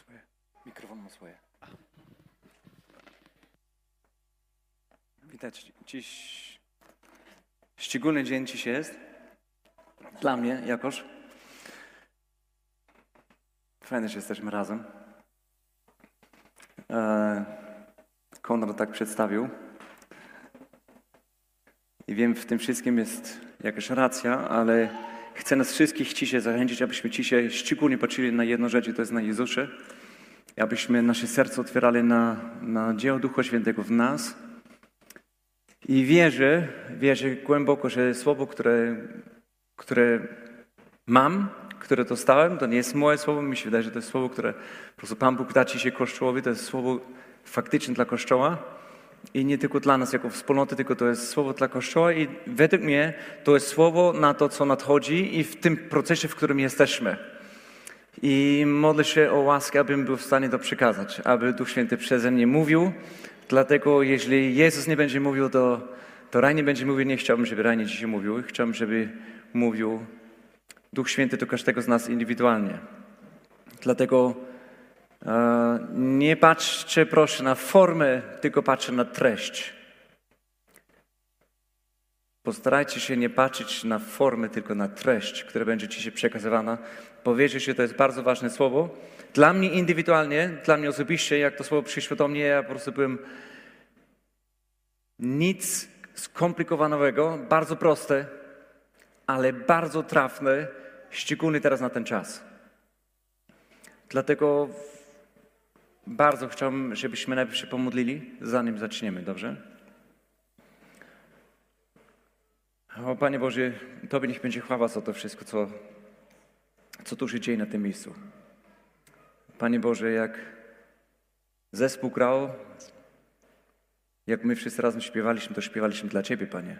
swoje. Mikrofon ma swoje. Widać, dziś szczególny dzień dziś jest. Dla mnie jakoś. Fajnie, że jesteśmy razem. E, Konrad tak przedstawił. I wiem, w tym wszystkim jest jakaś racja, ale chcę nas wszystkich dzisiaj zachęcić, abyśmy dzisiaj szczególnie patrzyli na jedną rzecz, i to jest na Jezusie. Abyśmy nasze serce otwierali na, na dzieło Ducha Świętego w nas. I wierzę, wierzę głęboko, że słowo, które, które mam, które dostałem, to nie jest moje słowo. Mi się wydaje, że to jest słowo, które po prostu Pan Bóg da dzisiaj Kościołowi. To jest słowo faktycznie dla Kościoła. I nie tylko dla nas jako wspólnoty, tylko to jest słowo dla Kościoła i według mnie to jest słowo na to, co nadchodzi i w tym procesie, w którym jesteśmy. I modlę się o łaskę, abym był w stanie to przekazać, aby Duch Święty przeze mnie mówił. Dlatego jeśli Jezus nie będzie mówił, to, to Raj nie będzie mówił. Nie chciałbym, żeby Raj nie dzisiaj mówił. Chciałbym, żeby mówił Duch Święty do każdego z nas indywidualnie. Dlatego nie patrzcie proszę na formę, tylko patrzcie na treść. Postarajcie się nie patrzeć na formę, tylko na treść, która będzie dzisiaj przekazywana. Powiedzcie, że to jest bardzo ważne słowo. Dla mnie indywidualnie, dla mnie osobiście, jak to słowo przyszło do mnie, ja po prostu byłem nic skomplikowanego, bardzo proste, ale bardzo trafne, szczególnie teraz na ten czas. Dlatego bardzo chciałbym, żebyśmy najpierw się pomodlili, zanim zaczniemy, dobrze? O Panie Boże, Tobie niech będzie chwała za to wszystko, co, co tu się dzieje na tym miejscu. Panie Boże, jak zespół grał, jak my wszyscy razem śpiewaliśmy, to śpiewaliśmy dla Ciebie, Panie.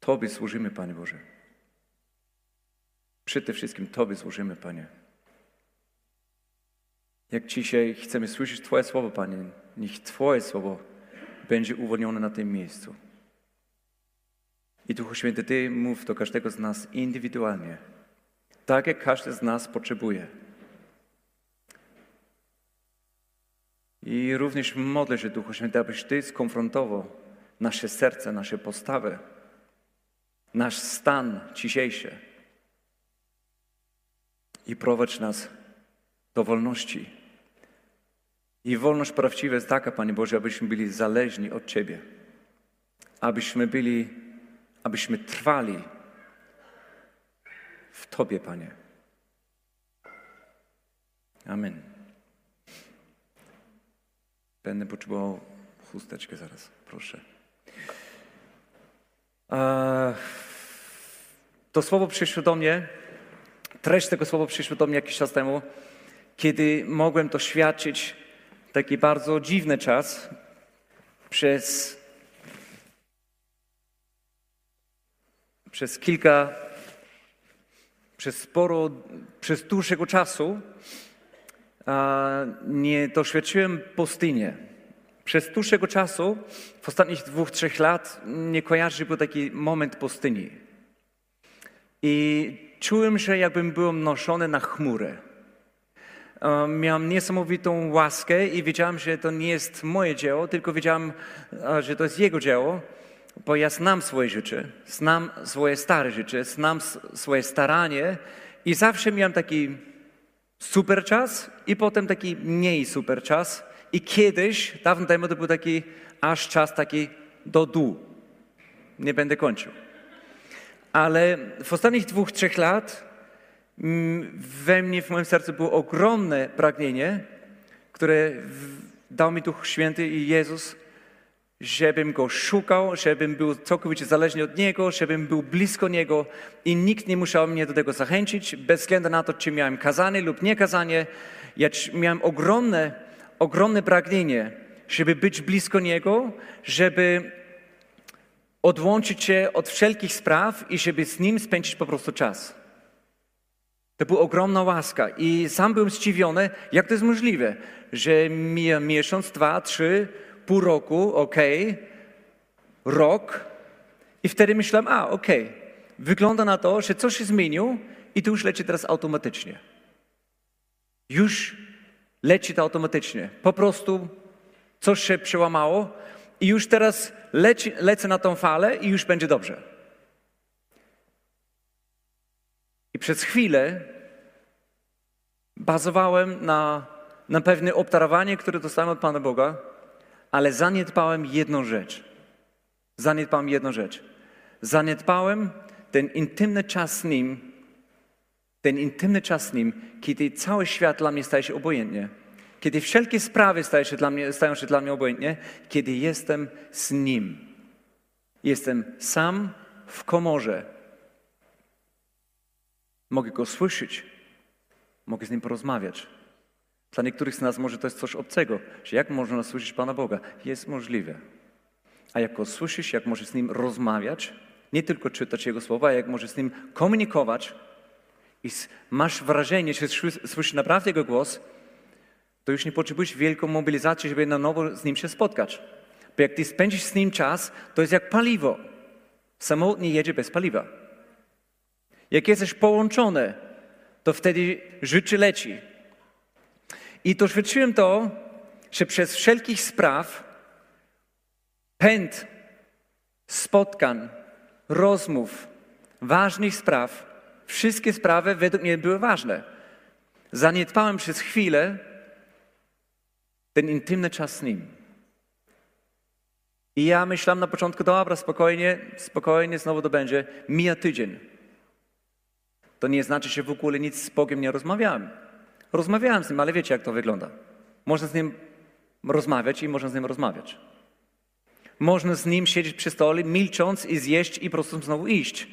Tobie służymy, Panie Boże. Przede wszystkim Tobie służymy, Panie. Jak dzisiaj chcemy słyszeć Twoje słowo, Panie, niech Twoje słowo będzie uwolnione na tym miejscu. I Duchu Święty, Ty mów do każdego z nas indywidualnie, tak jak każdy z nas potrzebuje. I również modlę się, Duchu Święty, abyś Ty skonfrontował nasze serce, nasze postawy, nasz stan dzisiejszy i prowadź nas do wolności. I wolność prawdziwa jest taka, Panie Boże, abyśmy byli zależni od Ciebie, abyśmy byli, abyśmy trwali w Tobie, Panie. Amen. Będę potrzebował chusteczkę zaraz, proszę. To słowo przyszło do mnie, treść tego słowa przyszło do mnie jakiś czas temu, kiedy mogłem to świadczyć taki bardzo dziwny czas przez, przez kilka, przez sporo, przez dłuższego czasu nie doświadczyłem pustynię. Przez dłuższego czasu, w ostatnich dwóch, trzech lat, nie kojarzy był taki moment pustyni. I czułem, że jakbym był noszony na chmurę. Miałem niesamowitą łaskę i wiedziałem, że to nie jest moje dzieło, tylko wiedziałem, że to jest Jego dzieło, bo ja znam swoje życie, znam swoje stare życie, znam swoje staranie i zawsze miałem taki super czas i potem taki mniej super czas. I kiedyś, dawno temu, to był taki aż czas taki do dół. Nie będę kończył. Ale w ostatnich dwóch, trzech lat we mnie, w moim sercu było ogromne pragnienie, które dał mi Duch Święty i Jezus, żebym Go szukał, żebym był całkowicie zależny od Niego, żebym był blisko Niego i nikt nie musiał mnie do tego zachęcić, bez względu na to, czy miałem kazanie lub nie kazanie. Ja miałem ogromne, ogromne pragnienie, żeby być blisko Niego, żeby odłączyć się od wszelkich spraw i żeby z Nim spędzić po prostu czas. To była ogromna łaska i sam byłem zdziwiony, jak to jest możliwe, że mija miesiąc, dwa, trzy, pół roku, ok, rok i wtedy myślałem, a ok, wygląda na to, że coś się zmieniło i to już leci teraz automatycznie. Już Leci to automatycznie. Po prostu coś się przełamało i już teraz leci, lecę na tą falę i już będzie dobrze. I przez chwilę bazowałem na, na pewne obdarowanie, które dostałem od Pana Boga, ale zaniedbałem jedną rzecz. Zaniedbałem jedną rzecz. Zaniedbałem ten intymny czas z Nim, ten intymny czas z Nim, kiedy cały świat dla mnie staje się obojętnie, kiedy wszelkie sprawy stają się dla mnie, stają się dla mnie obojętnie, kiedy jestem z Nim. Jestem sam w komorze. Mogę Go słyszeć, mogę z Nim porozmawiać. Dla niektórych z nas może to jest coś obcego, że jak można słyszeć Pana Boga? Jest możliwe. A jak Go słyszysz, jak możesz z Nim rozmawiać, nie tylko czytać Jego słowa, jak możesz z Nim komunikować i masz wrażenie, że słyszysz naprawdę Jego głos, to już nie potrzebujesz wielką mobilizację, żeby na nowo z Nim się spotkać. Bo jak Ty spędzisz z Nim czas, to jest jak paliwo. Samochód nie jedzie bez paliwa. Jak jesteś połączony, to wtedy życie leci. I doświadczyłem to, że przez wszelkich spraw pęd spotkań, rozmów, ważnych spraw, wszystkie sprawy według mnie były ważne. Zaniedbałem przez chwilę ten intymny czas z Nim. I ja myślałem na początku, dobra, spokojnie, spokojnie, znowu to będzie. Mija tydzień. To nie znaczy, że w ogóle nic z Bogiem nie rozmawiałem. Rozmawiałem z Nim, ale wiecie, jak to wygląda. Można z Nim rozmawiać i można z Nim rozmawiać. Można z Nim siedzieć przy stole, milcząc i zjeść i po prostu znowu iść.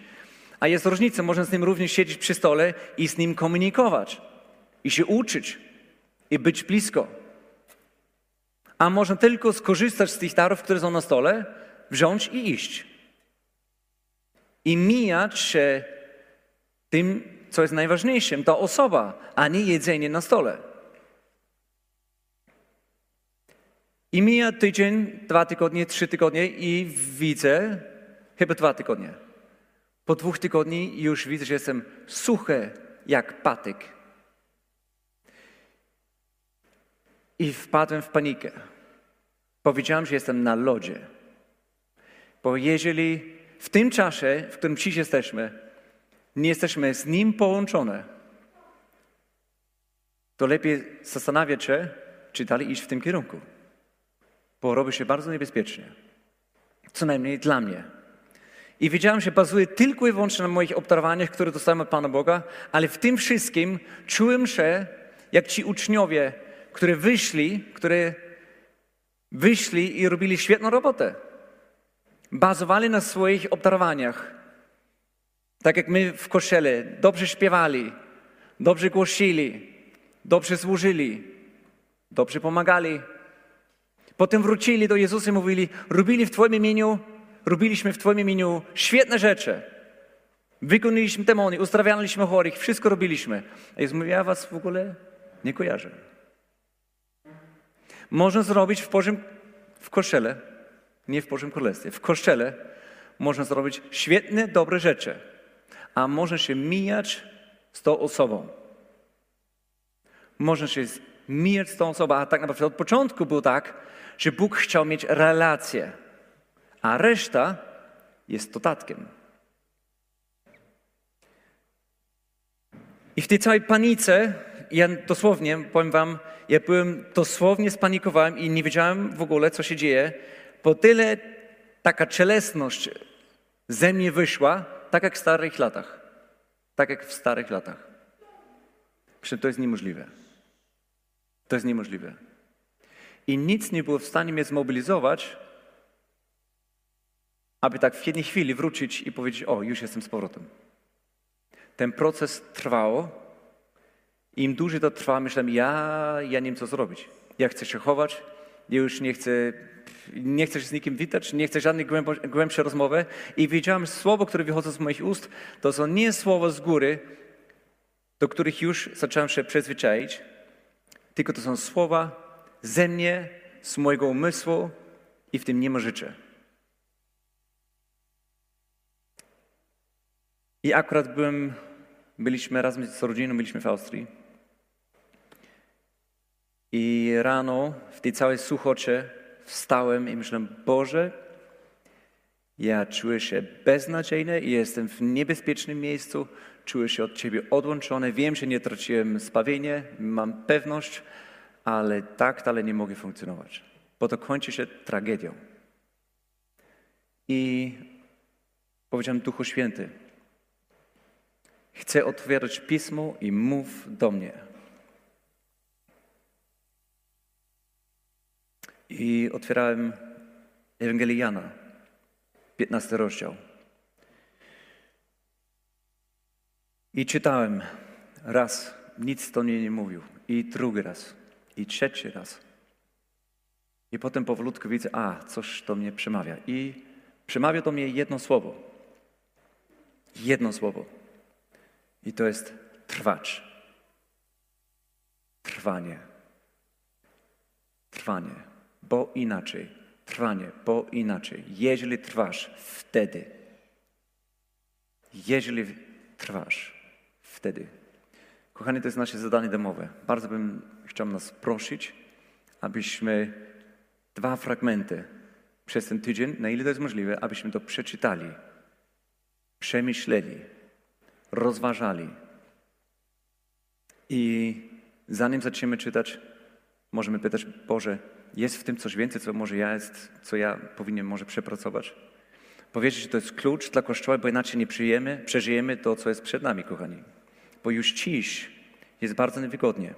A jest różnica, można z Nim również siedzieć przy stole i z Nim komunikować. I się uczyć. I być blisko. A można tylko skorzystać z tych darów, które są na stole, wziąć i iść. I mijać się tym, co jest najważniejszym, to osoba, a nie jedzenie na stole. I mija tydzień, dwa tygodnie, trzy tygodnie i widzę, chyba dwa tygodnie. Po dwóch tygodni już widzę, że jestem suchy jak patyk. I wpadłem w panikę. Powiedziałem, że jestem na lodzie. Bo jeżeli w tym czasie, w którym dziś jesteśmy, nie jesteśmy z Nim połączone, to lepiej zastanawiać się, czy dalej iść w tym kierunku. Bo robi się bardzo niebezpiecznie. Co najmniej dla mnie. I wiedziałem, że bazuje tylko i wyłącznie na moich obdarowaniach, które dostałem od Pana Boga, ale w tym wszystkim czułem się jak ci uczniowie, którzy wyszli, które wyszli i robili świetną robotę. Bazowali na swoich obdarowaniach. Tak jak my w kościele dobrze śpiewali, dobrze głosili, dobrze służyli, dobrze pomagali. Potem wrócili do Jezusa i mówili, robili w Twoim imieniu, robiliśmy w Twoim imieniu świetne rzeczy. Wykonaliśmy demony, uzdrawialiśmy chorych, wszystko robiliśmy. A Jezus mówi, ja was w ogóle nie kojarzę. Można zrobić w Bożym, w kościele, nie w Bożym Królestwie, w kościele można zrobić świetne, dobre rzeczy a może się mijać z tą osobą. Można się mijać z tą osobą, a tak naprawdę od początku było tak, że Bóg chciał mieć relację, a reszta jest dodatkiem. I w tej całej panice, ja dosłownie, powiem wam, ja byłem, dosłownie spanikowałem i nie wiedziałem w ogóle, co się dzieje, bo tyle taka cielesność ze mnie wyszła, tak jak w starych latach. Tak jak w starych latach. Przecież to jest niemożliwe. To jest niemożliwe. I nic nie było w stanie mnie zmobilizować, aby tak w jednej chwili wrócić i powiedzieć: O, już jestem z powrotem. Ten proces trwał. Im dłużej to trwa, myślałem, ja, ja nie wiem, co zrobić. Ja chcę się chować, ja już nie chcę nie chcesz z nikim witać, nie chcesz żadnej głębszej rozmowy i wiedziałem, że słowo, które wychodzą z moich ust, to są nie słowa z góry, do których już zacząłem się przyzwyczaić, tylko to są słowa ze mnie, z mojego umysłu i w tym nie ma życia. I akurat byłem, byliśmy razem z rodziną, byliśmy w Austrii. I rano w tej całej suchocie wstałem i myślałem, Boże, ja czuję się beznadziejny i jestem w niebezpiecznym miejscu, czuję się od Ciebie odłączony, wiem, że nie traciłem spawienie, mam pewność, ale tak dalej nie mogę funkcjonować, bo to kończy się tragedią. I powiedziałem Duchu Święty, chcę otwierać Pismo i mów do mnie. I otwierałem Ewangelię Jana, 15 rozdział. I czytałem raz, nic do mnie nie mówił. I drugi raz, i trzeci raz. I potem powolutku widzę, a, coś do mnie przemawia. I przemawia do mnie jedno słowo. Jedno słowo. I to jest trwać. Trwanie. Trwanie. Bo inaczej. Trwanie, bo inaczej. Jeżeli trwasz, wtedy. Jeżeli trwasz, wtedy. Kochani, to jest nasze zadanie domowe. Bardzo bym chciał nas prosić, abyśmy dwa fragmenty przez ten tydzień, na ile to jest możliwe, abyśmy to przeczytali, przemyśleli, rozważali. I zanim zaczniemy czytać, możemy pytać, Boże, jest w tym coś więcej, co może ja jest, co ja powinien może przepracować? Powiedzieć, że to jest klucz dla Kościoła, bo inaczej nie przyjemy, przeżyjemy to, co jest przed nami, kochani. Bo już dziś jest bardzo niewygodnie.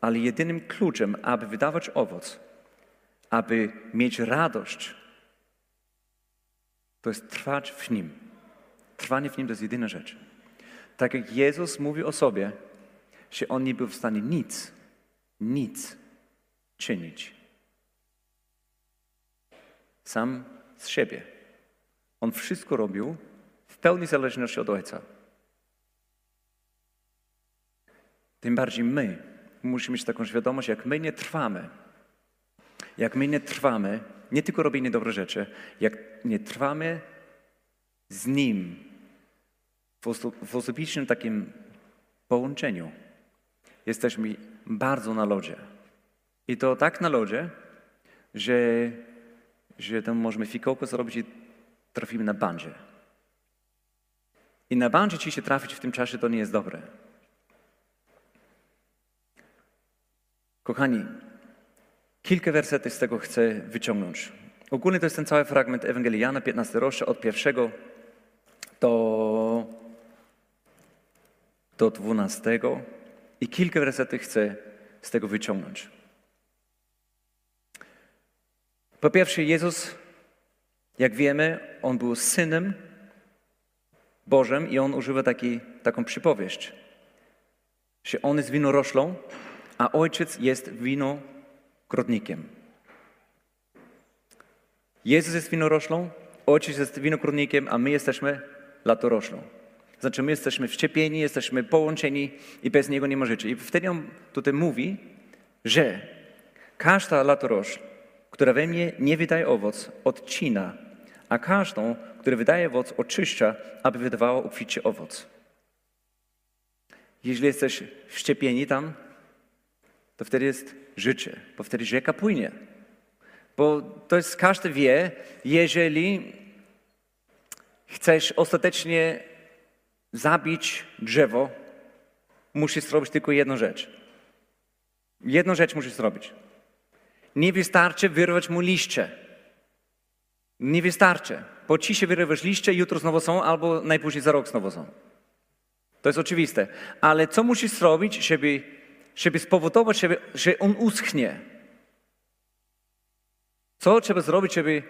Ale jedynym kluczem, aby wydawać owoc, aby mieć radość, to jest trwać w Nim. Trwanie w Nim to jest jedyna rzecz. Tak jak Jezus mówi o sobie, że On nie był w stanie nic, nic czynić. Sam z siebie. On wszystko robił w pełnej zależności od Ojca. Tym bardziej my musimy mieć taką świadomość, jak my nie trwamy, jak my nie trwamy, nie tylko robienie dobre rzeczy, jak nie trwamy z Nim w osobicznym takim połączeniu, jesteśmy bardzo na lodzie. I to tak na lodzie, że, że tam możemy fikołko zrobić i trafimy na bandzie. I na bandzie ci się trafić w tym czasie to nie jest dobre. Kochani, kilka wersetów z tego chcę wyciągnąć. Ogólnie to jest ten cały fragment Ewangelii Jana, 15 rozdział, od pierwszego do, do 12. I kilka wersetów chcę z tego wyciągnąć. Po pierwsze, Jezus, jak wiemy, On był Synem Bożym i On używa taki, taką przypowieść, że On jest winoroślą, a Ojciec jest winogrodnikiem. Jezus jest winoroślą, Ojciec jest winogrodnikiem, a my jesteśmy latoroślą. Znaczy my jesteśmy wszczepieni, jesteśmy połączeni i bez Niego nie możecie. I wtedy On tutaj mówi, że każda latorośl, która we mnie nie wydaje owoc, odcina, a każdą, która wydaje owoc, oczyszcza, aby wydawała obficie owoc. Jeśli jesteś wszczepieni tam, to wtedy jest życie, bo wtedy rzeka płynie. Bo to jest, każdy wie, jeżeli chcesz ostatecznie zabić drzewo, musisz zrobić tylko jedną rzecz. Jedną rzecz musisz zrobić. Nie wystarczy wyrwać mu liście. Nie wystarczy. Po się wyrywasz liście, jutro znowu są, albo najpóźniej za rok znowu są. To jest oczywiste. Ale co musisz zrobić, żeby żeby spowodować, żeby, że on uschnie. Co trzeba zrobić, żeby,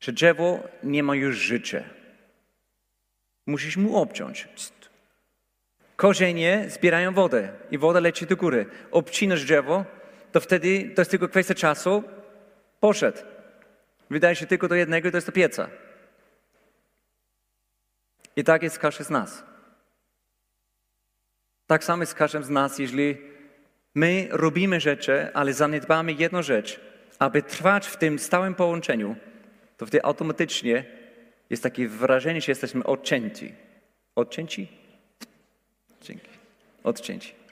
że drzewo nie ma już życia? Musisz mu obciąć. Korzenie zbierają wodę i woda leci do góry. Obcinasz drzewo, to wtedy to jest tylko kwestia czasu. Poszedł. Wydaje się tylko do jednego, to jest do pieca. I tak jest każdy z nas. Tak samo jest z każdym z nas, jeżeli my robimy rzeczy, ale zaniedbamy jedną rzecz, aby trwać w tym stałym połączeniu, to wtedy automatycznie jest takie wrażenie, że jesteśmy odcięci. Odcięci? Dzięki. Odcięci.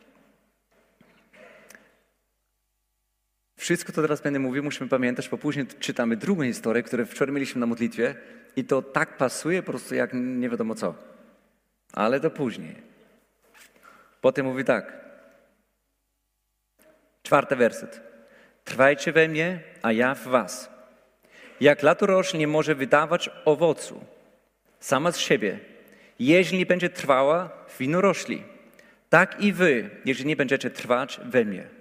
Wszystko, co teraz będę mówił, musimy pamiętać, bo później czytamy drugą historię, którą wczoraj mieliśmy na modlitwie i to tak pasuje po prostu jak nie wiadomo co. Ale to później. Potem mówi tak. Czwarty werset. Trwajcie we mnie, a ja w was. Jak latorośl nie może wydawać owocu sama z siebie, jeśli nie będzie trwała w winorośli, tak i wy, jeżeli nie będziecie trwać we mnie.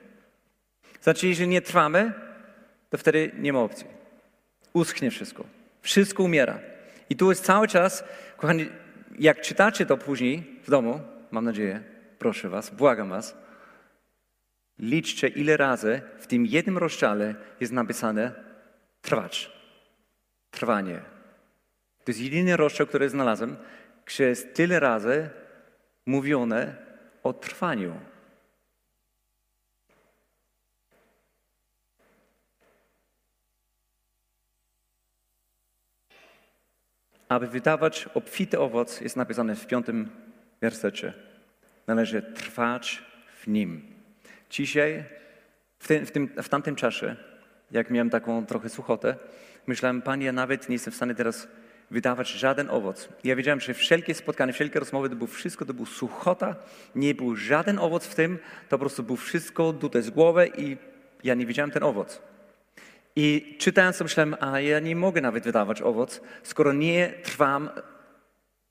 Znaczy, jeżeli nie trwamy, to wtedy nie ma opcji. Uschnie wszystko. Wszystko umiera. I tu jest cały czas, kochani, jak czytacie to później w domu, mam nadzieję, proszę was, błagam was, liczcie ile razy w tym jednym rozdziale jest napisane trwać. Trwanie. To jest jedyny rozdział, który znalazłem, gdzie jest tyle razy mówione o trwaniu. Aby wydawać obfity owoc, jest napisane w piątym wersecie. Należy trwać w nim. Dzisiaj, w, tym, w, tym, w tamtym czasie, jak miałem taką trochę suchotę, myślałem, Panie, ja nawet nie jestem w stanie teraz wydawać żaden owoc. Ja wiedziałem, że wszelkie spotkania, wszelkie rozmowy to było wszystko, to był suchota, nie był żaden owoc w tym, to po prostu było wszystko dute z głowy i ja nie widziałem ten owoc. I czytając to myślałem, a ja nie mogę nawet wydawać owoc, skoro nie trwam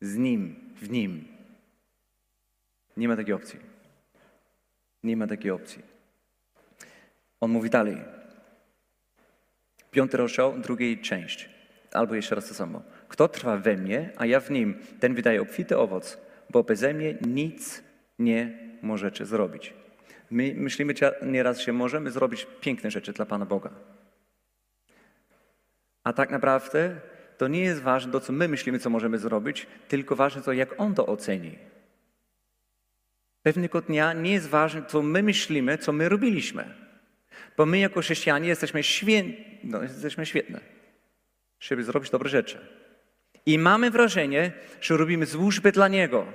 z Nim, w Nim. Nie ma takiej opcji. Nie ma takiej opcji. On mówi dalej. Piąty rozdział, drugiej część. Albo jeszcze raz to samo. Kto trwa we mnie, a ja w nim, ten wydaje obfity owoc, bo beze mnie nic nie możecie zrobić. My myślimy nieraz, że możemy zrobić piękne rzeczy dla Pana Boga. A tak naprawdę to nie jest ważne to, co my myślimy, co możemy zrobić, tylko ważne to, jak On to oceni. Pewnego dnia nie jest ważne, co my myślimy, co my robiliśmy. Bo my jako chrześcijanie jesteśmy, świę... no, jesteśmy świetne, żeby zrobić dobre rzeczy. I mamy wrażenie, że robimy służbę dla Niego.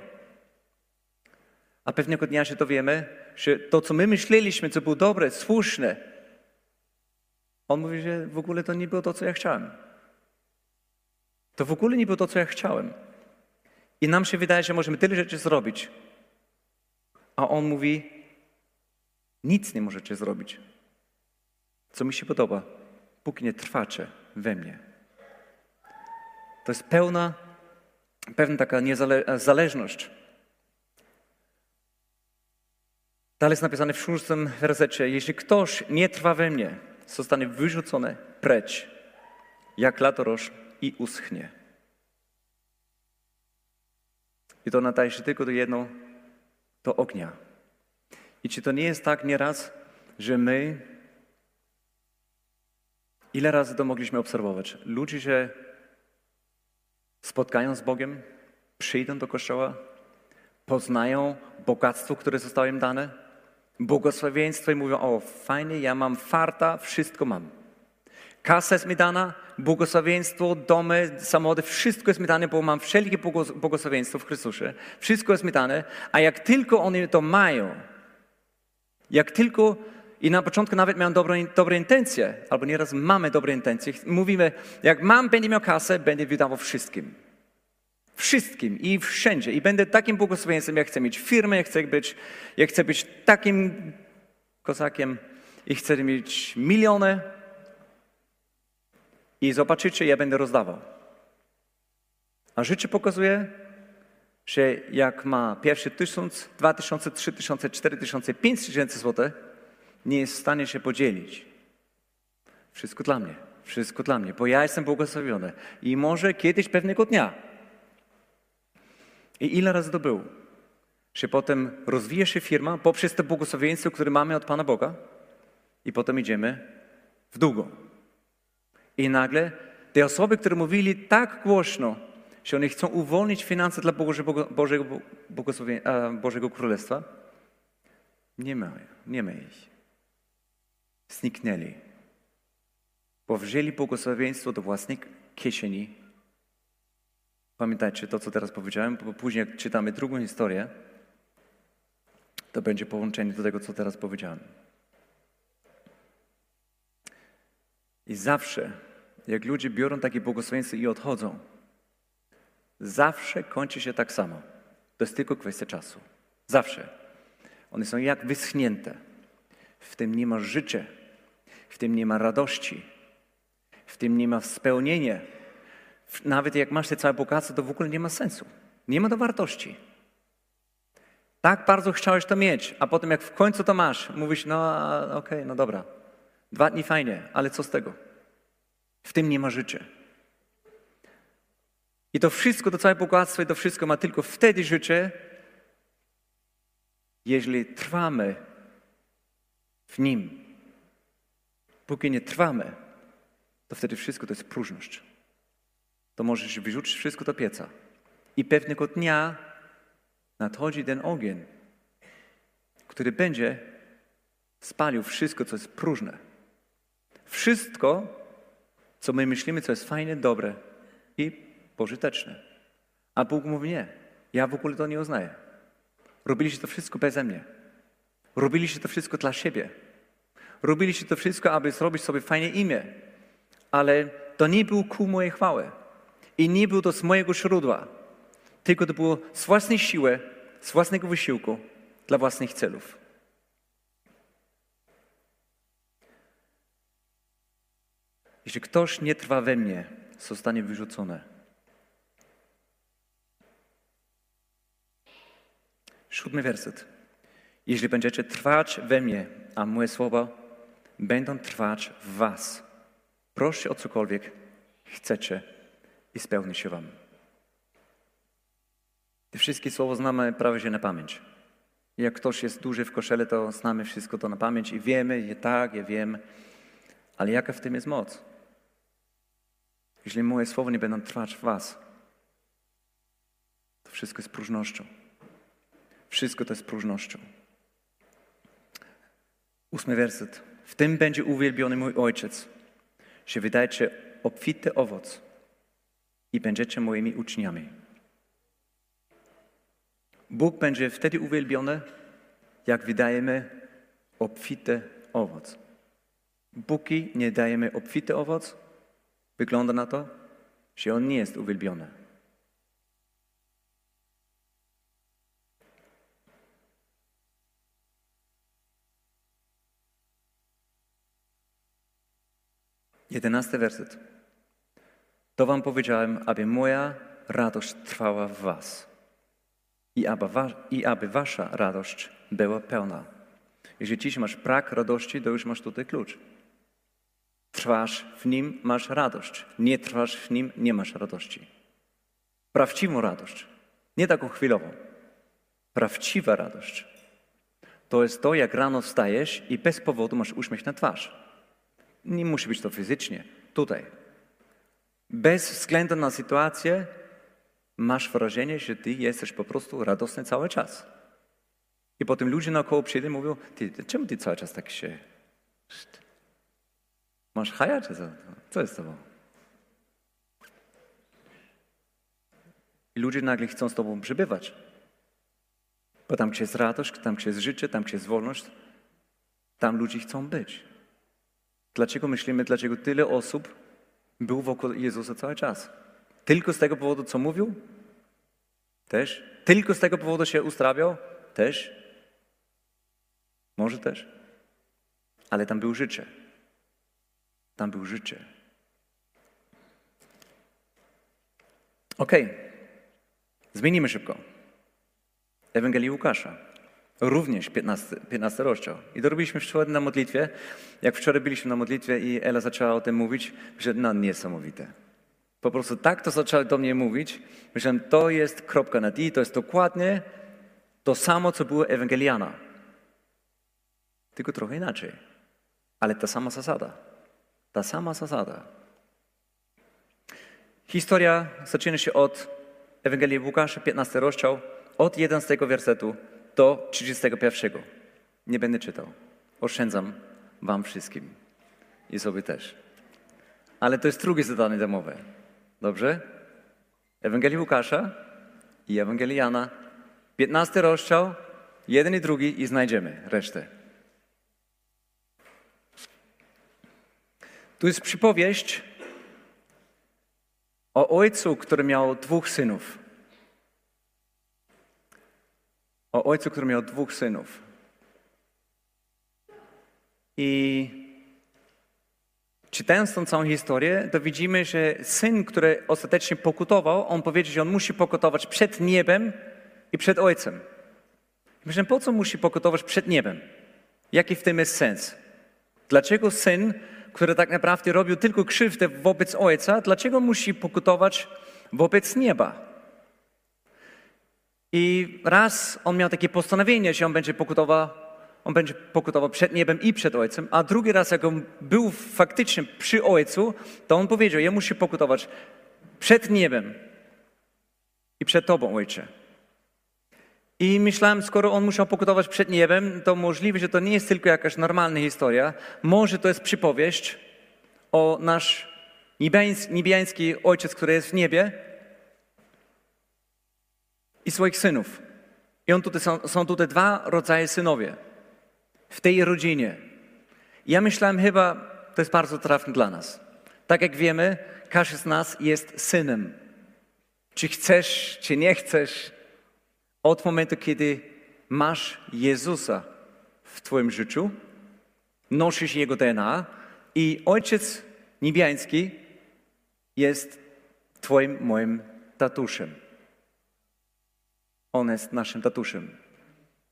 A pewnego dnia się dowiemy, że to, co my myśleliśmy, co było dobre, słuszne, on mówi, że w ogóle to nie było to, co ja chciałem. To w ogóle nie było to, co ja chciałem. I nam się wydaje, że możemy tyle rzeczy zrobić. A on mówi, nic nie możecie zrobić, co mi się podoba, póki nie trwacie we mnie. To jest pełna, pewna taka niezależność. Dalej jest napisane w szóstym wersecie, jeśli ktoś nie trwa we mnie, zostanie wyrzucony precz, jak latoroż i uschnie. I to nadaje się tylko do jedno, do ognia. I czy to nie jest tak nieraz, że my, ile razy to mogliśmy obserwować? Ludzie się spotkają z Bogiem, przyjdą do kościoła, poznają bogactwo, które zostało im dane, błogosławieństwo i mówią, o fajnie, ja mam farta, wszystko mam. Kasa jest mi dana, błogosławieństwo, domy, samochody, wszystko jest mi dane, bo mam wszelkie błogosławieństwo w Chrystusie. Wszystko jest mi dane, a jak tylko oni to mają, jak tylko i na początku nawet miałem dobre, dobre intencje, albo nieraz mamy dobre intencje. Mówimy, jak mam, będę miał kasę, będę wydawał wszystkim. Wszystkim i wszędzie. I będę takim błogosławieństwem, jak chcę mieć firmę, jak chcę być, jak chcę być takim kozakiem i chcę mieć miliony. I zobaczycie, ja będę rozdawał. A życie pokazuje, że jak ma pierwszy tysiąc, dwa tysiące, trzy tysiące, cztery tysiące, pięć tysięcy złotych, nie jest w stanie się podzielić. Wszystko dla mnie, wszystko dla mnie, bo ja jestem błogosławiony. I może kiedyś pewnego dnia. I ile razy to było? Że potem rozwija się firma poprzez to błogosławieństwo, które mamy od Pana Boga i potem idziemy w długo. I nagle te osoby, które mówili tak głośno, że oni chcą uwolnić finanse dla Bożego, Bożego, Bożego Królestwa, nie ma, nie ma ich zniknęli, bo wzięli błogosławieństwo do własnej kieszeni. Pamiętajcie to, co teraz powiedziałem, bo później jak czytamy drugą historię, to będzie połączenie do tego, co teraz powiedziałem. I zawsze, jak ludzie biorą takie błogosławieństwo i odchodzą, zawsze kończy się tak samo. To jest tylko kwestia czasu. Zawsze. One są jak wyschnięte. W tym nie ma życia, w tym nie ma radości, w tym nie ma spełnienia. Nawet jak masz te całe bogactwo, to w ogóle nie ma sensu. Nie ma to wartości. Tak bardzo chciałeś to mieć, a potem jak w końcu to masz, mówisz, no okej, okay, no dobra. Dwa dni fajnie, ale co z tego? W tym nie ma życia. I to wszystko, to całe bogactwo i to wszystko ma tylko wtedy życie, jeżeli trwamy w Nim. Póki nie trwamy, to wtedy wszystko to jest próżność. To możesz wyrzucić wszystko do pieca. I pewnego dnia nadchodzi ten ogień, który będzie spalił wszystko, co jest próżne. Wszystko, co my myślimy, co jest fajne, dobre i pożyteczne. A Bóg mówi nie. Ja w ogóle to nie uznaję. Robiliście to wszystko beze mnie. Robiliście to wszystko dla siebie. Robiliście to wszystko, aby zrobić sobie fajne imię. Ale to nie było ku mojej chwały. I nie było to z mojego źródła. Tylko to było z własnej siły, z własnego wysiłku, dla własnych celów. Jeśli ktoś nie trwa we mnie, zostanie wyrzucony. Siódmy werset. Jeśli będziecie trwać we mnie, a moje słowa będą trwać w was, proście o cokolwiek chcecie i spełni się wam. Te wszystkie słowa znamy prawie że na pamięć. Jak ktoś jest duży w koszele, to znamy wszystko to na pamięć i wiemy, je tak, ja wiem, ale jaka w tym jest moc? Jeśli moje słowa nie będą trwać w was, to wszystko jest próżnością. Wszystko to jest próżnością. Ósmy werset. W tym będzie uwielbiony mój Ojciec, że wydajcie obfity owoc i będziecie moimi uczniami. Bóg będzie wtedy uwielbiony, jak wydajemy obfity owoc. Póki nie dajemy obfity owoc, wygląda na to, że On nie jest uwielbiony. Jedenasty werset. To wam powiedziałem, aby moja radość trwała w was i aby, wa i aby wasza radość była pełna. Jeżeli dziś masz brak radości, to już masz tutaj klucz. Trwasz w nim, masz radość. Nie trwasz w nim, nie masz radości. Prawdziwą radość, nie taką chwilową. Prawdziwa radość to jest to, jak rano wstajesz i bez powodu masz uśmiech na twarz. Nie musi być to fizycznie, tutaj. Bez względu na sytuację masz wrażenie, że ty jesteś po prostu radosny cały czas. I potem ludzie naokoło przyjdą i mówią, ty, czemu ty cały czas tak się... Masz haja czy co? Co jest z tobą? I ludzie nagle chcą z tobą przybywać. Bo tam, gdzie jest radość, tam, gdzie jest życie, tam, gdzie jest wolność, tam ludzie chcą być. Dlaczego myślimy, dlaczego tyle osób było wokół Jezusa cały czas? Tylko z tego powodu, co mówił? Też. Tylko z tego powodu się ustrawiał? Też. Może też. Ale tam był życie. Tam był życie. Okej. Okay. Zmienimy szybko. Ewangelii Łukasza. Również 15, 15 rozdział. I to robiliśmy wczoraj na modlitwie. Jak wczoraj byliśmy na modlitwie i Ela zaczęła o tym mówić, że no niesamowite. Po prostu tak to zaczęła do mnie mówić. Myślałem, to jest kropka na i, to jest dokładnie to samo, co było Ewangeliana. Tylko trochę inaczej. Ale ta sama zasada. Ta sama zasada. Historia zaczyna się od Ewangelii Łukasza, 15 rozdział, od 11 wersetu do 31. Nie będę czytał. Oszczędzam wam wszystkim. I sobie też. Ale to jest drugie zadanie domowe. Dobrze? Ewangelii Łukasza i Ewangelii Jana. 15 rozdział, jeden i drugi i znajdziemy resztę. Tu jest przypowieść o ojcu, który miał dwóch synów. O ojcu, który miał dwóch synów. I czytając tą całą historię, to widzimy, że syn, który ostatecznie pokutował, on powiedział, że on musi pokutować przed niebem i przed ojcem. Myślę, po co musi pokutować przed niebem? Jaki w tym jest sens? Dlaczego syn, który tak naprawdę robił tylko krzywdę wobec ojca, dlaczego musi pokutować wobec nieba? I raz on miał takie postanowienie, że on będzie pokutował, on będzie pokutował przed niebem i przed ojcem, a drugi raz, jak on był faktycznie przy ojcu, to on powiedział, ja muszę pokutować przed niebem i przed tobą, ojcze. I myślałem, skoro on musiał pokutować przed niebem, to możliwe, że to nie jest tylko jakaś normalna historia. Może to jest przypowieść o nasz niebiański ojciec, który jest w niebie i swoich synów. I on tutaj są, są tutaj dwa rodzaje synowie w tej rodzinie. Ja myślałem chyba, to jest bardzo trafne dla nas. Tak jak wiemy, każdy z nas jest synem. Czy chcesz, czy nie chcesz, od momentu, kiedy masz Jezusa w Twoim życiu, nosisz Jego DNA i Ojciec Niebiański jest Twoim, moim tatuszem. On jest naszym tatuszem.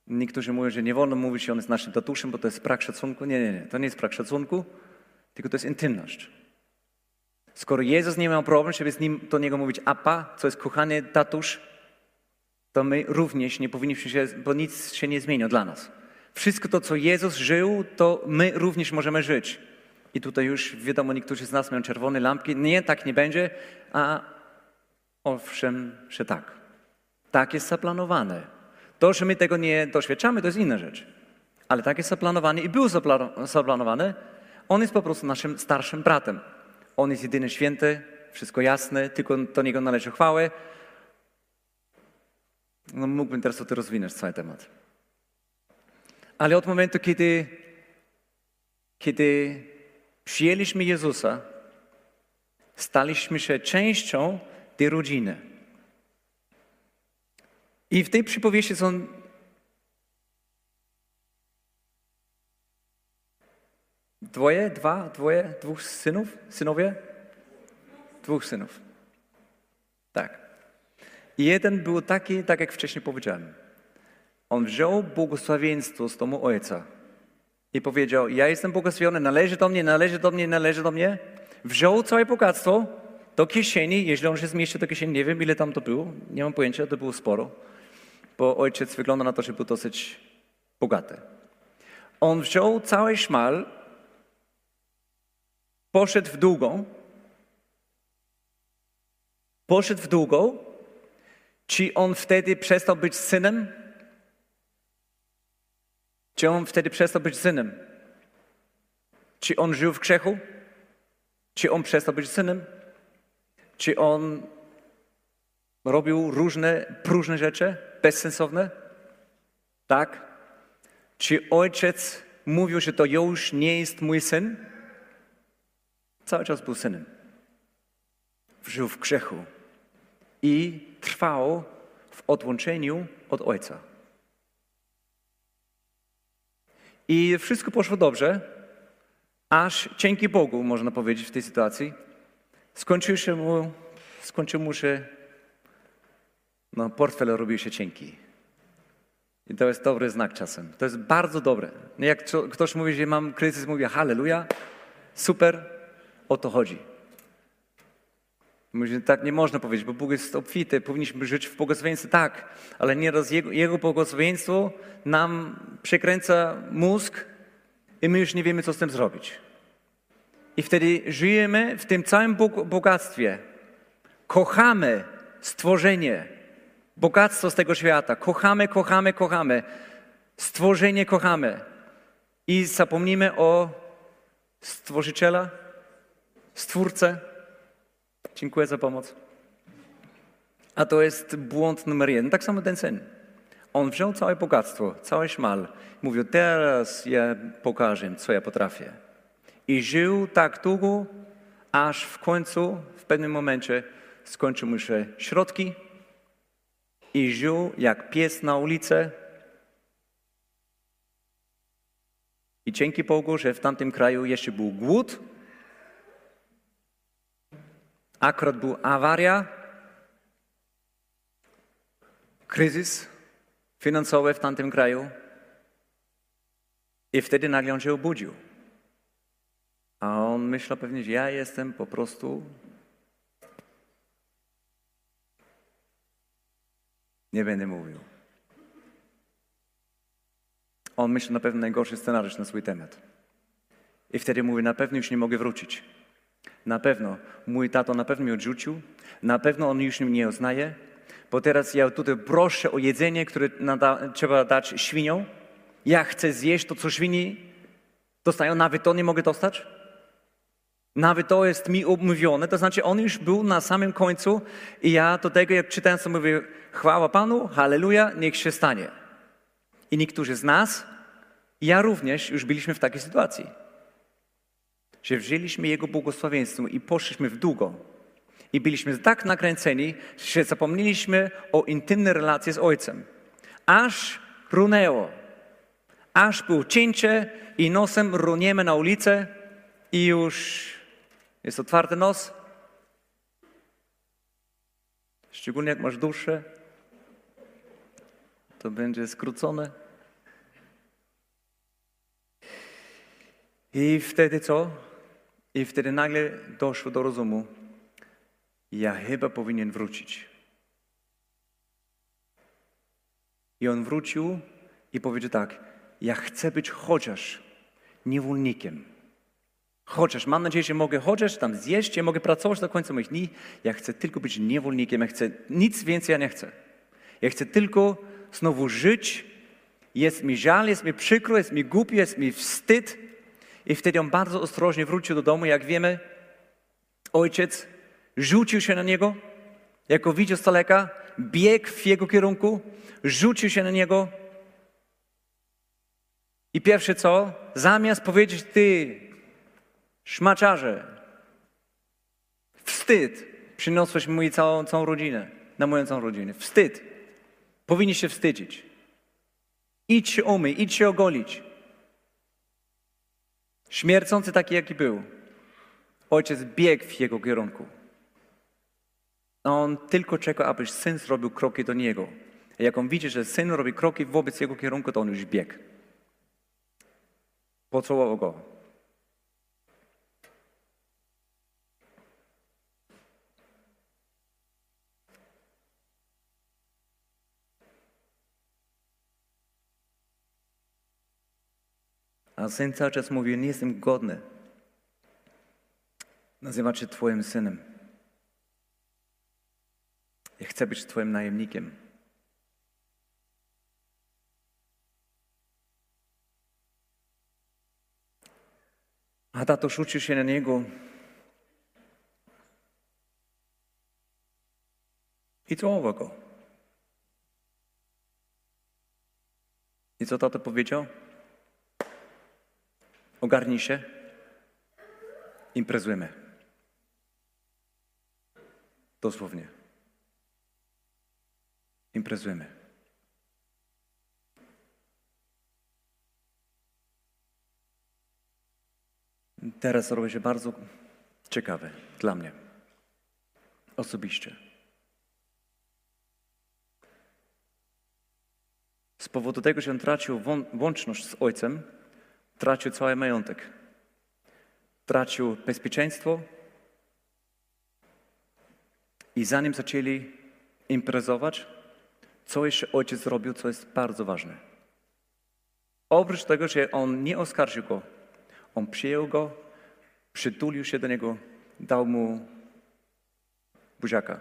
Niektórzy mówią, że nie wolno mówić, że on jest naszym tatuszem, bo to jest brak szacunku. Nie, nie, nie. To nie jest brak szacunku, tylko to jest intymność. Skoro Jezus nie miał problem, żeby z nim do niego mówić apa, co jest kochany tatusz, to my również nie powinniśmy się, bo nic się nie zmienia dla nas. Wszystko to, co Jezus żył, to my również możemy żyć. I tutaj już wiadomo, niektórzy z nas mają czerwone lampki. Nie, tak nie będzie, a owszem, że tak. Tak jest zaplanowane. To, że my tego nie doświadczamy, to jest inna rzecz. Ale tak jest zaplanowane i był zaplanowane. On jest po prostu naszym starszym bratem. On jest jedyny święty, wszystko jasne, tylko do niego należy chwałę. No, mógłbym teraz to rozwinąć, cały temat. Ale od momentu, kiedy, kiedy przyjęliśmy Jezusa, staliśmy się częścią tej rodziny. I w tej przypowieści są dwoje, dwa, dwoje, dwóch synów, synowie? Dwóch synów. Tak. I jeden był taki, tak jak wcześniej powiedziałem. On wziął błogosławieństwo z domu ojca i powiedział, ja jestem błogosławiony, należy do mnie, należy do mnie, należy do mnie. Wziął całe bogactwo do kieszeni, jeśli on się zmieścił do kieszeni, nie wiem ile tam to było, nie mam pojęcia, to było sporo, bo ojciec wygląda na to, że był dosyć bogaty. On wziął cały szmal, poszedł w długą, poszedł w długą czy on wtedy przestał być synem? Czy on wtedy przestał być synem? Czy on żył w grzechu? Czy on przestał być synem? Czy on robił różne, próżne rzeczy, bezsensowne? Tak? Czy ojciec mówił, że to już nie jest mój syn? Cały czas był synem. Żył w grzechu i trwał w odłączeniu od Ojca. I wszystko poszło dobrze, aż dzięki Bogu, można powiedzieć w tej sytuacji, skończył się mu, skończył mu się, no portfel robił się cienki. I to jest dobry znak czasem. To jest bardzo dobre. Jak ktoś mówi, że mam kryzys, mówię halleluja, super, o to chodzi. Mówię, tak nie można powiedzieć, bo Bóg jest obfity, powinniśmy żyć w błogosławieństwie, tak, ale nieraz Jego, Jego błogosławieństwo nam przekręca mózg i my już nie wiemy, co z tym zrobić. I wtedy żyjemy w tym całym bogactwie. Kochamy stworzenie, bogactwo z tego świata. Kochamy, kochamy, kochamy. Stworzenie kochamy. I zapomnimy o Stworzyciela, Stwórcę, Dziękuję za pomoc. A to jest błąd numer jeden. Tak samo ten syn. On wziął całe bogactwo, cały szmal. Mówił, teraz ja pokażę, co ja potrafię. I żył tak długo, aż w końcu, w pewnym momencie, skończył mu się środki i żył jak pies na ulicy. I dzięki Bogu, że w tamtym kraju jeszcze był głód, akurat była awaria, kryzys finansowy w tamtym kraju i wtedy nagle on się obudził. A on myślał pewnie, że ja jestem po prostu nie będę mówił. On myślał na pewno najgorszy scenariusz na swój temat. I wtedy mówi, na pewno już nie mogę wrócić. Na pewno mój tato na pewno mnie odrzucił, na pewno on już mnie nie uznaje, bo teraz ja tutaj proszę o jedzenie, które nada, trzeba dać świniom. Ja chcę zjeść to, co świni dostają, nawet to nie mogę dostać. Nawet to jest mi omówione, to znaczy on już był na samym końcu i ja do tego, jak czytałem, to mówię, chwała Panu, halleluja, niech się stanie. I niektórzy z nas, ja również, już byliśmy w takiej sytuacji, że wzięliśmy Jego błogosławieństwo i poszliśmy w długo. I byliśmy tak nakręceni, że zapomnieliśmy o intymnej relacji z Ojcem. Aż runęło. Aż było cięcie i nosem runiemy na ulicę i już jest otwarty nos. Szczególnie jak masz duszę, to będzie skrócone. I wtedy co? I wtedy nagle doszło do rozumu, ja chyba powinien wrócić. I on wrócił i powiedział tak, ja chcę być chociaż niewolnikiem. Chociaż, mam nadzieję, że mogę chociaż tam zjeść, ja mogę pracować do końca moich dni. Ja chcę tylko być niewolnikiem, ja chcę, nic więcej ja nie chcę. Ja chcę tylko znowu żyć. Jest mi żal, jest mi przykro, jest mi głupio, jest mi wstyd. I wtedy on bardzo ostrożnie wrócił do domu. Jak wiemy, ojciec rzucił się na niego, jako widział z daleka, biegł w jego kierunku, rzucił się na niego. I pierwsze co? Zamiast powiedzieć, ty szmaczarze, wstyd, przyniosłeś mi całą, całą rodzinę, na moją całą rodzinę. Wstyd. Powinniście się wstydzić. Idź się umyj, idź się ogolić. Śmiercący taki, jaki był. Ojciec biegł w jego kierunku. On tylko czeka, aby syn zrobił kroki do niego. A jak on widzi, że syn robi kroki wobec jego kierunku, to on już biegł. Pocałował go. A syn cały czas mówi, nie jestem godny nazywać się Twoim synem. Ja chcę być Twoim najemnikiem. A tato rzucił się na niego. I całował go. I co tato powiedział? Ogarnij się. Imprezujemy. Dosłownie. Imprezujemy. Teraz robi się bardzo ciekawe dla mnie. Osobiście. Z powodu tego, że tracił łączność z ojcem, tracił cały majątek. Tracił bezpieczeństwo. I zanim zaczęli imprezować, co jeszcze ojciec zrobił, co jest bardzo ważne. Oprócz tego, że on nie oskarżył go, on przyjął go, przytulił się do niego, dał mu buziaka.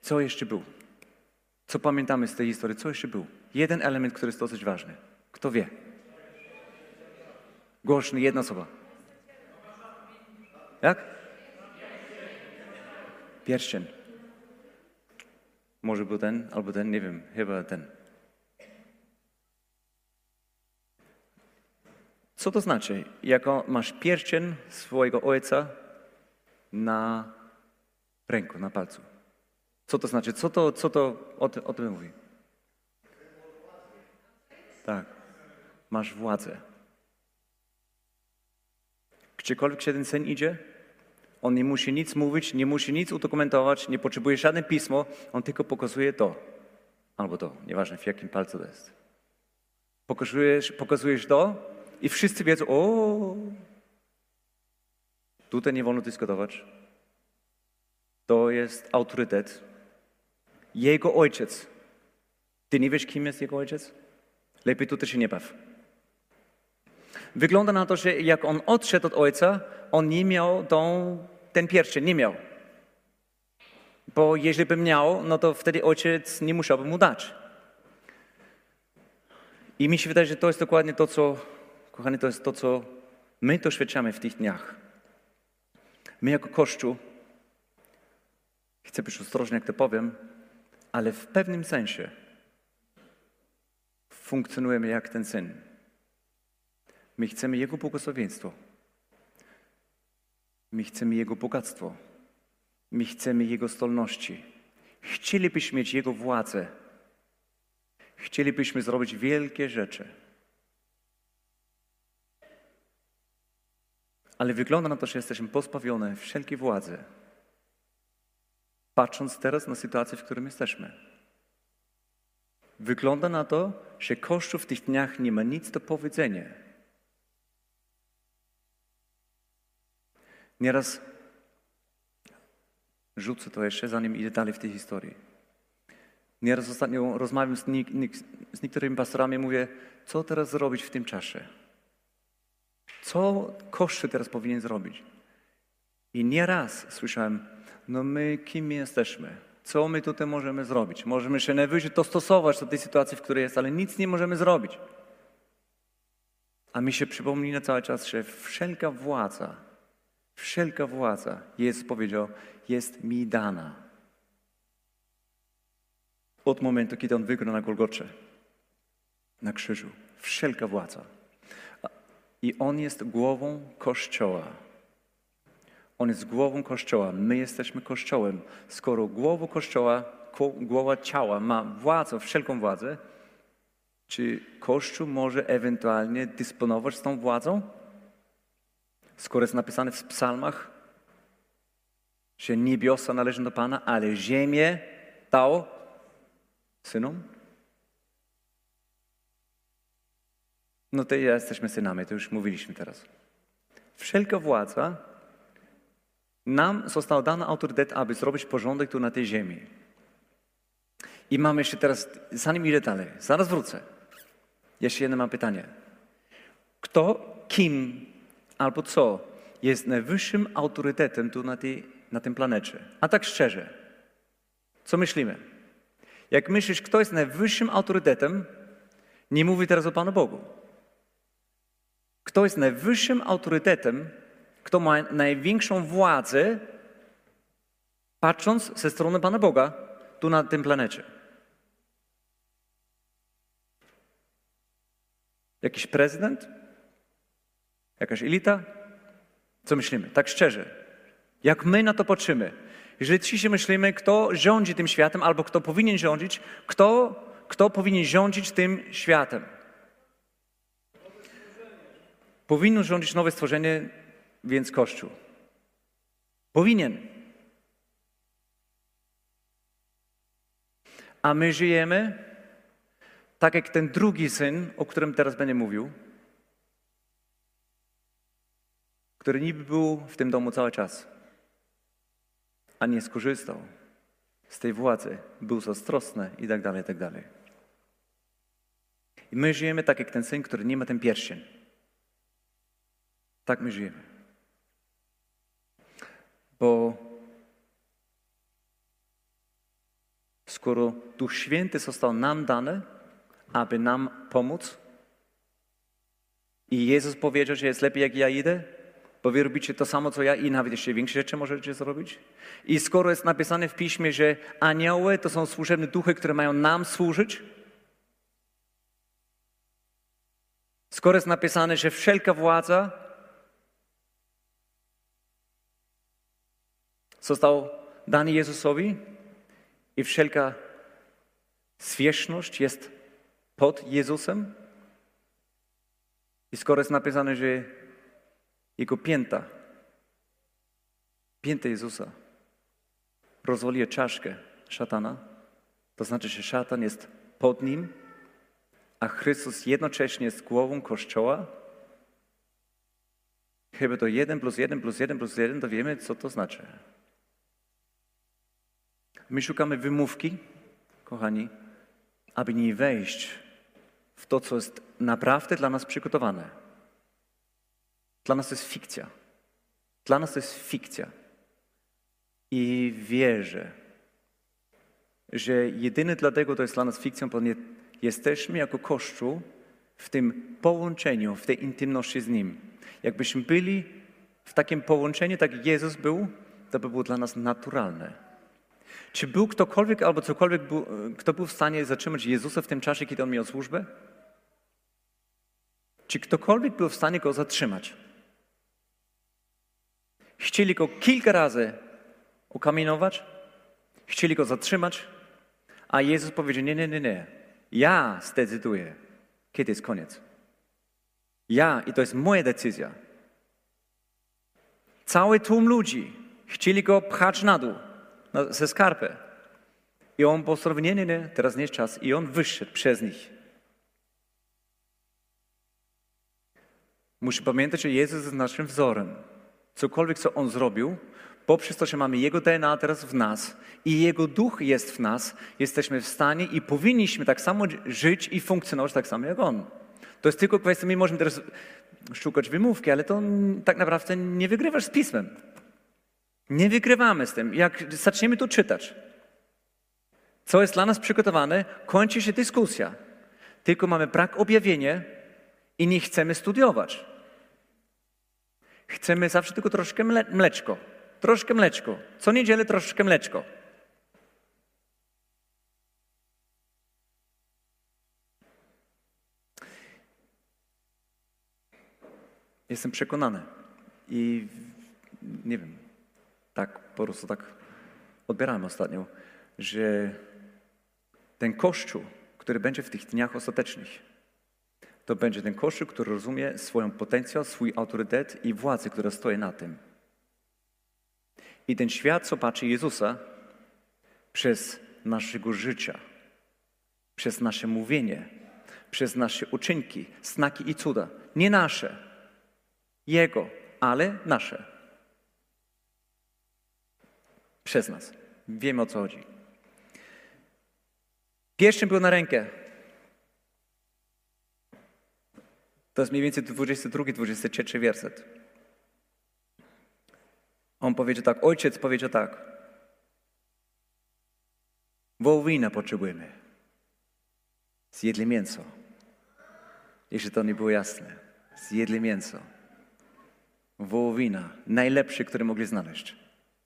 Co jeszcze był? Co pamiętamy z tej historii? Co jeszcze był? Jeden element, który jest dosyć ważny. Kto wie? Głośny, jedna osoba. Jak? Pierścień. Może był ten, albo ten, nie wiem, chyba ten. Co to znaczy? Jako masz pierścień swojego ojca na ręku, na palcu. Co to znaczy? Co to, co to o, o tym mówi? Tak. Masz władzę. Gdziekolwiek się ten syn idzie, on nie musi nic mówić, nie musi nic udokumentować, nie potrzebuje żadne pismo, on tylko pokazuje to. Albo to, nieważne w jakim palcu to jest. Pokazujesz, pokazujesz to i wszyscy wiedzą, o, tutaj nie wolno dyskutować. To jest autorytet. Jego ojciec. Ty nie wiesz, kim jest jego ojciec? Lepiej tutaj się nie baw. Wygląda na to, że jak on odszedł od ojca, on nie miał tą, ten pierścień, nie miał. Bo jeśli by miał, no to wtedy ojciec nie musiałby mu dać. I mi się wydaje, że to jest dokładnie to, co, kochani, to jest to, co my doświadczamy w tych dniach. My jako Kościół, chcę być ostrożny, jak to powiem, ale w pewnym sensie funkcjonujemy jak ten syn. My chcemy Jego błogosławieństwo. My chcemy Jego bogactwo. My chcemy Jego stolności. Chcielibyśmy mieć Jego władzę. Chcielibyśmy zrobić wielkie rzeczy. Ale wygląda na to, że jesteśmy pozbawione wszelkiej władzy. Patrząc teraz na sytuację, w której jesteśmy. Wygląda na to, że Kościół w tych dniach nie ma nic do powiedzenia. Nieraz rzucę to jeszcze, zanim idę dalej w tej historii. Nieraz ostatnio rozmawiam z, z niektórymi pastorami, mówię, co teraz zrobić w tym czasie? Co Kościół teraz powinien zrobić? I nieraz słyszałem, no my kim jesteśmy? Co my tutaj możemy zrobić? Możemy się najwyżej dostosować do tej sytuacji, w której jest, ale nic nie możemy zrobić. A mi się przypomina cały czas, że wszelka władza, wszelka władza, Jezus powiedział, jest mi dana. Od momentu, kiedy On wygrał na Golgocze, na krzyżu. Wszelka władza. I On jest głową Kościoła. On jest głową Kościoła. My jesteśmy Kościołem. Skoro głową Kościoła, głowa ciała ma władzę, wszelką władzę, czy Kościół może ewentualnie dysponować tą władzą? Skoro jest napisane w psalmach, że niebiosa należą do Pana, ale ziemię dał synom? No to ja jesteśmy synami, to już mówiliśmy teraz. Wszelka władza nam został dany autorytet, aby zrobić porządek tu na tej ziemi. I mamy jeszcze teraz, zanim idę dalej, zaraz wrócę. Jeszcze jedno mam pytanie. Kto, kim albo co jest najwyższym autorytetem tu na, tej, na tym planecie? A tak szczerze, co myślimy? Jak myślisz, kto jest najwyższym autorytetem, nie mówi teraz o Panu Bogu. Kto jest najwyższym autorytetem, kto ma największą władzę, patrząc ze strony Pana Boga tu na tym planecie. Jakiś prezydent? Jakaś elita? Co myślimy? Tak szczerze. Jak my na to patrzymy? Jeżeli dzisiaj myślimy, kto rządzi tym światem, albo kto powinien rządzić, kto, kto powinien rządzić tym światem? Powinno rządzić nowe stworzenie więc Kościół. Powinien. A my żyjemy tak jak ten drugi syn, o którym teraz będę mówił, który niby był w tym domu cały czas, a nie skorzystał z tej władzy, był zazdrosny i tak dalej, i tak dalej. I my żyjemy tak jak ten syn, który nie ma ten pierścień. Tak my żyjemy. Bo skoro Duch Święty został nam dany, aby nam pomóc, i Jezus powiedział, że jest lepiej, jak ja idę, bo wy robicie to samo, co ja i nawet jeszcze większe rzeczy możecie zrobić. I skoro jest napisane w Piśmie, że anioły to są służebne duchy, które mają nam służyć, Skoro jest napisane, że wszelka władza został dany Jezusowi i wszelka zwierzchność jest pod Jezusem, i skoro jest napisane, że jego pięta, pięta Jezusa rozwaliła czaszkę szatana, to znaczy, że szatan jest pod nim, a Chrystus jednocześnie jest głową Kościoła, chyba to 1 plus 1 plus 1 plus 1, to wiemy, co to znaczy. My szukamy wymówki, kochani, aby nie wejść w to, co jest naprawdę dla nas przygotowane. Dla nas to jest fikcja. Dla nas to jest fikcja. I wierzę, że jedyny dlatego to jest dla nas fikcją, ponieważ jesteśmy jako Kościół w tym połączeniu, w tej intymności z Nim. Jakbyśmy byli w takim połączeniu, tak jak Jezus był, to by było dla nas naturalne. Czy był ktokolwiek albo cokolwiek, był, kto był w stanie zatrzymać Jezusa w tym czasie, kiedy On miał służbę? Czy ktokolwiek był w stanie go zatrzymać? Chcieli go kilka razy ukamienować, chcieli go zatrzymać, a Jezus powiedział: Nie, nie, nie, nie. Ja zdecyduję, kiedy jest koniec. Ja i to jest moja decyzja. Cały tłum ludzi chcieli go pchać na dół, ze skarpy. I on postanowił, nie, nie, nie, teraz nie jest czas. I on wyszedł przez nich. Musi pamiętać, że Jezus jest naszym wzorem. Cokolwiek, co On zrobił, poprzez to, że mamy Jego DNA teraz w nas i Jego duch jest w nas, jesteśmy w stanie i powinniśmy tak samo żyć i funkcjonować tak samo jak On. To jest tylko kwestia, my możemy teraz szukać wymówki, ale to tak naprawdę nie wygrywasz z Pismem. Nie wygrywamy z tym. Jak zaczniemy to czytać, co jest dla nas przygotowane, kończy się dyskusja. Tylko mamy brak objawienia i nie chcemy studiować. Chcemy zawsze tylko troszkę mle mleczko. Troszkę mleczko. Co niedzielę troszkę mleczko. Jestem przekonany i nie wiem, tak po prostu tak odbierałem ostatnio, że ten Kościół, który będzie w tych dniach ostatecznych, to będzie ten Kościół, który rozumie swoją potencjał, swój autorytet i władzę, która stoi na tym. I ten świat zobaczy Jezusa przez naszego życia, przez nasze mówienie, przez nasze uczynki, znaki i cuda. Nie nasze, Jego, ale nasze. Przez nas. Wiemy o co chodzi. Pierwszym był na rękę To jest mniej więcej 22-23 werset. On powiedział tak, ojciec powiedział tak. Wołowina potrzebujemy. Zjedli mięso. Jeśli to nie było jasne. Zjedli mięso. Wołowina. Najlepszy, który mogli znaleźć.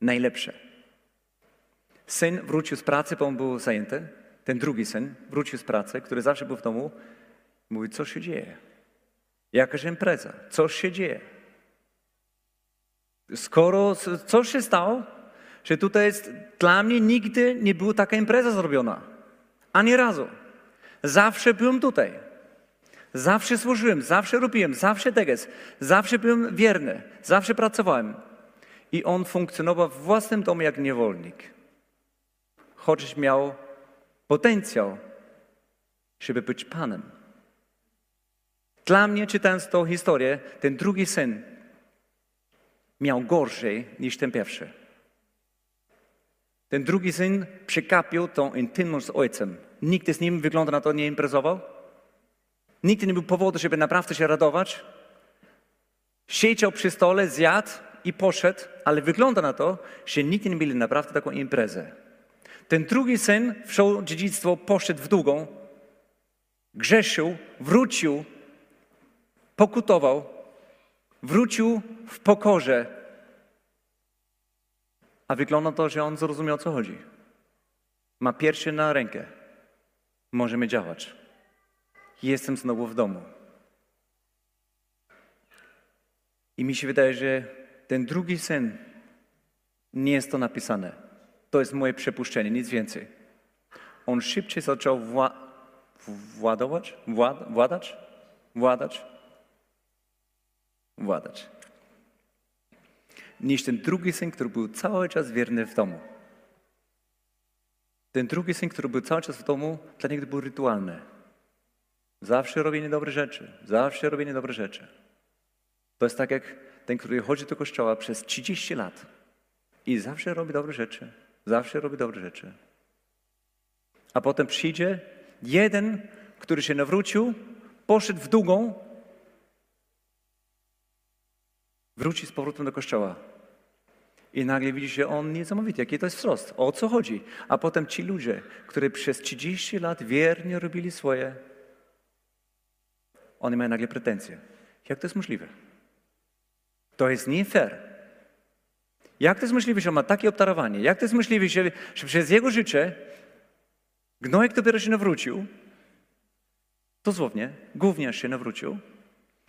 Najlepsze. Syn wrócił z pracy, bo on był zajęty. Ten drugi syn wrócił z pracy, który zawsze był w domu. Mówi, co się dzieje? Jakaś impreza, coś się dzieje. Skoro coś się stało, że tutaj jest, dla mnie nigdy nie była taka impreza zrobiona. Ani razu. Zawsze byłem tutaj. Zawsze służyłem, zawsze robiłem, zawsze jest. Zawsze byłem wierny, zawsze pracowałem. I on funkcjonował w własnym domu jak niewolnik. Chociaż miał potencjał, żeby być panem. Dla mnie, czytając tą historię, ten drugi syn miał gorzej niż ten pierwszy. Ten drugi syn przekapił tą intymność z ojcem. Nikt z nim, wygląda na to, nie imprezował. Nigdy nie był powodu, żeby naprawdę się radować. Siedział przy stole, zjadł i poszedł, ale wygląda na to, że nigdy nie mieli naprawdę taką imprezę. Ten drugi syn wszedł dziedzictwo, poszedł w długą, grzeszył, wrócił pokutował, wrócił w pokorze, a wygląda to, że on zrozumiał, o co chodzi. Ma piersi na rękę. Możemy działać. Jestem znowu w domu. I mi się wydaje, że ten drugi syn nie jest to napisane. To jest moje przypuszczenie, nic więcej. On szybciej zaczął wła- władować, wład- władać, władać, władać. Niż ten drugi syn, który był cały czas wierny w domu. Ten drugi syn, który był cały czas w domu, dla niego był rytualny. Zawsze robienie dobre rzeczy, zawsze robienie dobre rzeczy. To jest tak jak ten, który chodzi do kościoła przez 30 lat i zawsze robi dobre rzeczy, zawsze robi dobre rzeczy. A potem przyjdzie jeden, który się nawrócił, poszedł w długą, wróci z powrotem do kościoła. I nagle widzi się on niesamowity, jaki to jest wzrost. O co chodzi? A potem ci ludzie, którzy przez 30 lat wiernie robili swoje, oni mają nagle pretensje. Jak to jest możliwe? To jest nie fair. Jak to jest możliwe, że on ma takie obdarowanie? Jak to jest możliwe, że, że przez jego życie gnojek dopiero się nawrócił, dosłownie, gówniarz się nawrócił,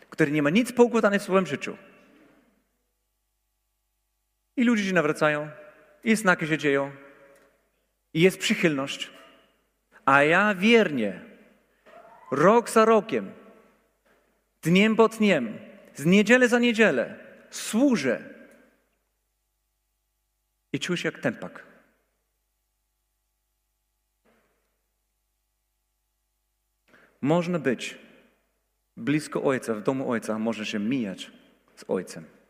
który nie ma nic poukładane w swoim życiu. I ludzie się nawracają, i znaki się dzieją, i jest przychylność. A ja wiernie, rok za rokiem, dniem po dniem, z niedzielę za niedzielę służę i czuję się jak tempak. Można być blisko Ojca, w domu Ojca, a może się mijać z Ojcem.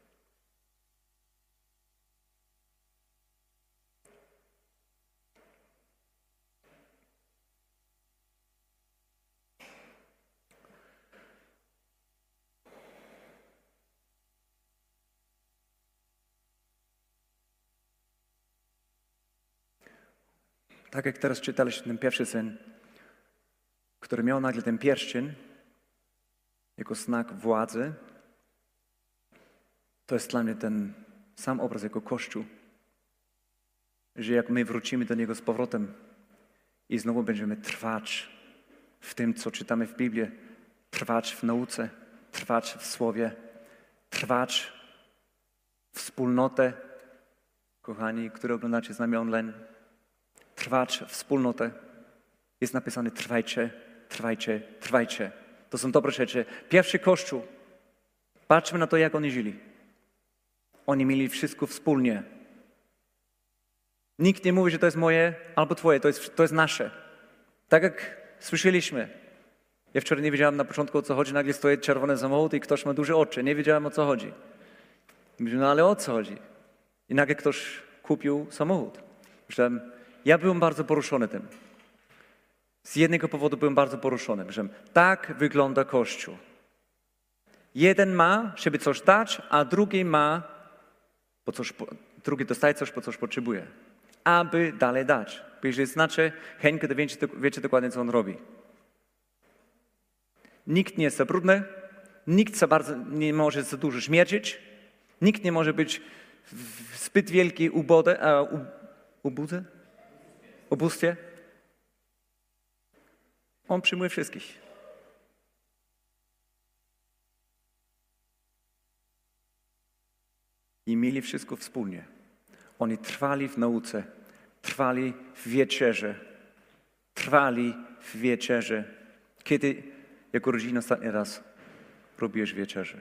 Tak jak teraz czytaliśmy ten pierwszy syn, który miał nagle ten pierścień jako znak władzy, to jest dla mnie ten sam obraz jako Kościół, że jak my wrócimy do Niego z powrotem i znowu będziemy trwać w tym, co czytamy w Biblii, trwać w nauce, trwać w Słowie, trwać w wspólnotę, kochani, które oglądacie z nami online, trwać wspólnotę. Jest napisane trwajcie, trwajcie, trwajcie. To są dobre rzeczy. Pierwszy Kościół. Patrzmy na to, jak oni żyli. Oni mieli wszystko wspólnie. Nikt nie mówi, że to jest moje albo twoje, to jest, to jest nasze. Tak jak słyszeliśmy. Ja wczoraj nie wiedziałem na początku o co chodzi, nagle stoi czerwony samochód i ktoś ma duże oczy. Nie wiedziałem o co chodzi. Mówię, no ale o co chodzi? I nagle ktoś kupił samochód. Myślałem, ja byłem bardzo poruszony tym. Z jednego powodu byłem bardzo poruszony, że tak wygląda Kościół. Jeden ma, żeby coś dać, a drugi ma, po coś, drugi dostaje coś, po coś potrzebuje. Aby dalej dać. Bo jeżeli znaczy Henkę, to wiecie, wiecie dokładnie, co on robi. Nikt nie jest za brudny, nikt za bardzo nie może za dużo śmierdzić, nikt nie może być w zbyt wielkiej ubode, a, u, ubudze? Ubóstwie. On przyjmuje wszystkich. I mieli wszystko wspólnie. Oni trwali w nauce, trwali w wieczerze, trwali w wieczerze. Kiedy jako rodzina ostatni raz robiłeś wieczerzę?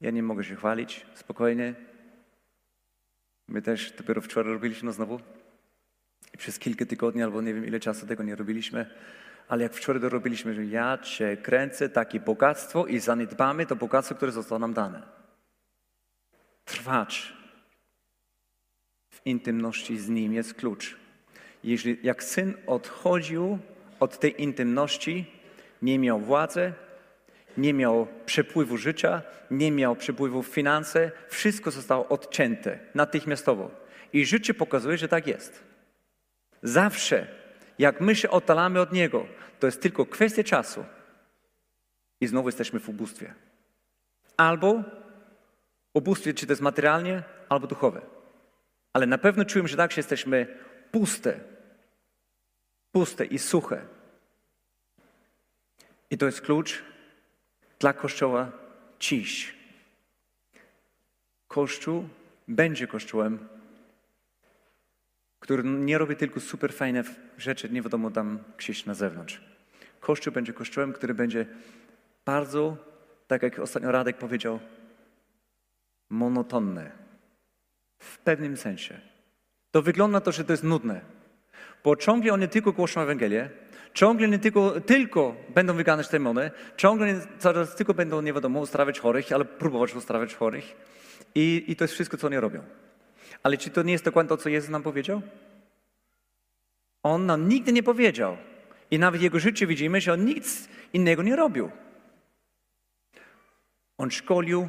Ja nie mogę się chwalić, spokojnie. My też dopiero wczoraj robiliśmy znowu. I przez kilka tygodni albo nie wiem ile czasu tego nie robiliśmy. Ale jak wczoraj to robiliśmy, że ja cię kręcę, takie bogactwo i zaniedbamy to bogactwo, które zostało nam dane. Trwać w intymności z Nim jest klucz. Jeśli jak syn odchodził od tej intymności, nie miał władzy, nie miał przepływu życia, nie miał przepływu w finanse, wszystko zostało odcięte natychmiastowo. I życie pokazuje, że tak jest. Zawsze, jak my się oddalamy od Niego, to jest tylko kwestia czasu i znowu jesteśmy w ubóstwie. Albo ubóstwie, czy to jest materialnie, albo duchowe. Ale na pewno czujemy, że tak, że jesteśmy puste, puste i suche. I to jest klucz dla Kościoła dziś. Kościół będzie kościołem, który nie robi tylko super fajne rzeczy, nie wiadomo tam gdzieś na zewnątrz. Kościół będzie kościołem, który będzie bardzo, tak jak ostatnio Radek powiedział, monotonny. W pewnym sensie. To wygląda to, że to jest nudne. Bo ciągle oni tylko głoszą Ewangelię, ciągle nie tylko, tylko będą wyganiać demony, ciągle nie, coraz tylko będą, nie wiadomo, uzdrawiać chorych, ale próbować uzdrawiać chorych. I, I to jest wszystko, co oni robią. Ale czy to nie jest dokładnie to, co Jezus nam powiedział? On nam nigdy nie powiedział. I nawet jego życiu widzimy, że on nic innego nie robił. On szkolił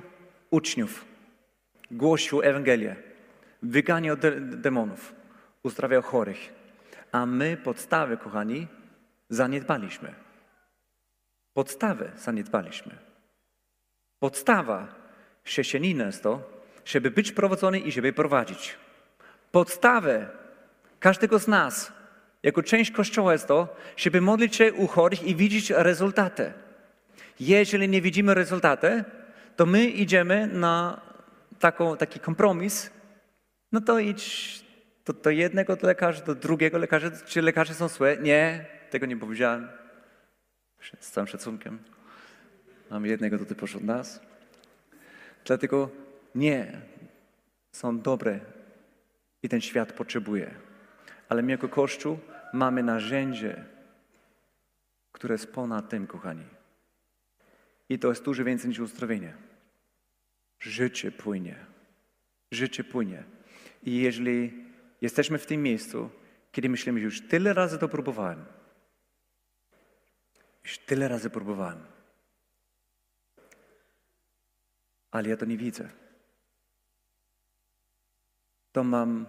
uczniów, głosił Ewangelię, wyganiał de demonów, uzdrawiał chorych. A my podstawy, kochani, zaniedbaliśmy. Podstawę zaniedbaliśmy. Podstawa chrześcijanina jest to, żeby być prowadzony i żeby prowadzić. Podstawę każdego z nas, jako część Kościoła jest to, żeby modlić się u chorych i widzieć rezultaty. Jeżeli nie widzimy rezultaty, to my idziemy na taką, taki kompromis, no to idź do, do jednego lekarza, do drugiego lekarza, czy lekarze są złe? Nie, tego nie powiedziałem. Z całym szacunkiem. Mam jednego do typu od nas. Dlatego nie, są dobre i ten świat potrzebuje. Ale my jako Kościół mamy narzędzie, które jest ponad tym, kochani. I to jest dużo więcej niż uzdrowienie. Życie płynie. Życie płynie. I jeżeli jesteśmy w tym miejscu, kiedy myślimy, że już tyle razy to próbowałem, już tyle razy próbowałem, ale ja to nie widzę, to mam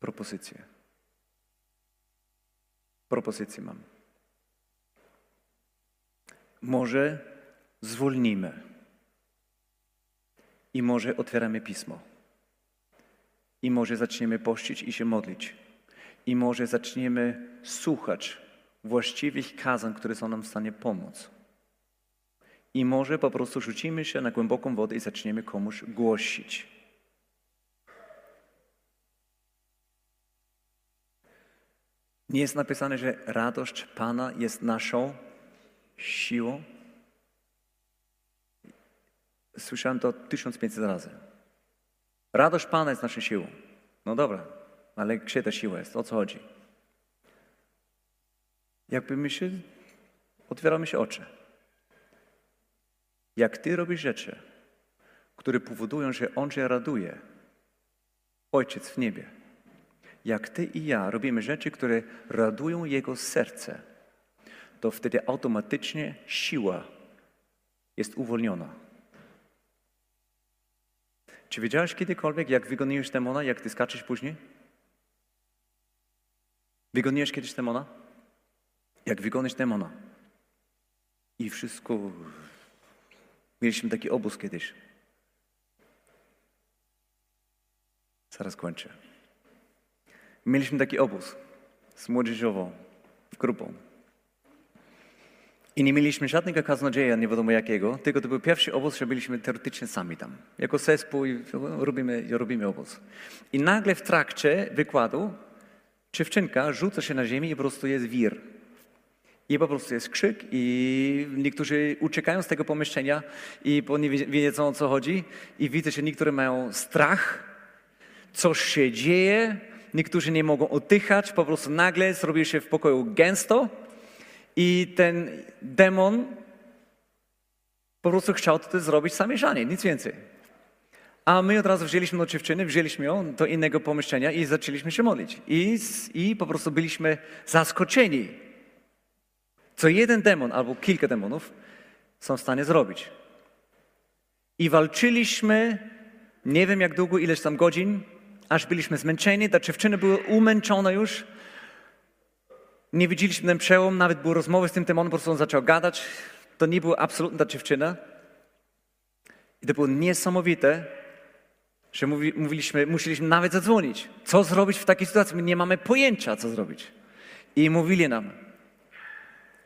propozycję. Propozycję mam. Może zwolnimy i może otwieramy pismo. I może zaczniemy pościć i się modlić. I może zaczniemy słuchać właściwych kazań, które są nam w stanie pomóc. I może po prostu rzucimy się na głęboką wodę i zaczniemy komuś głosić. Nie jest napisane, że radość Pana jest naszą siłą? Słyszałem to 1500 razy. Radość Pana jest naszą siłą. No dobra, ale gdzie ta siła jest? O co chodzi? Jakby my się, otwieramy się oczy. Jak Ty robisz rzeczy, które powodują, że On się raduje, Ojciec w niebie, jak Ty i ja robimy rzeczy, które radują Jego serce, to wtedy automatycznie siła jest uwolniona. Czy wiedziałeś kiedykolwiek, jak wygoniłeś demona, jak ty skaczesz później? Wygoniłeś kiedyś demona? Jak wygonisz demona? I wszystko... Mieliśmy taki obóz kiedyś. Zaraz kończę. Mieliśmy taki obóz z młodzieżową grupą. I nie mieliśmy żadnego kaznodzieja, nie wiadomo jakiego, tylko to był pierwszy obóz, że byliśmy teoretycznie sami tam. Jako zespół i robimy, robimy obóz. I nagle w trakcie wykładu dziewczynka rzuca się na ziemię i po prostu jest wir. I po prostu jest krzyk i niektórzy uciekają z tego pomieszczenia i bo nie wiedzą o co chodzi. I widzę, że niektórzy mają strach, coś się dzieje, niektórzy nie mogą oddychać, po prostu nagle zrobi się w pokoju gęsto. I ten demon po prostu chciał to zrobić zamieszanie, nic więcej. A my od razu wzięliśmy do dziewczyny, wzięliśmy ją do innego pomieszczenia i zaczęliśmy się modlić. I, I po prostu byliśmy zaskoczeni, co jeden demon albo kilka demonów są w stanie zrobić. I walczyliśmy, nie wiem jak długo, ileś tam godzin, aż byliśmy zmęczeni, ta dziewczyna była umęczona już, nie widzieliśmy ten przełom, nawet były rozmowy z tym demonem, po prostu on zaczął gadać. To nie była absolutna dziewczyna. I to było niesamowite, że mówi, mówiliśmy, musieliśmy nawet zadzwonić. Co zrobić w takiej sytuacji? My nie mamy pojęcia, co zrobić. I mówili nam,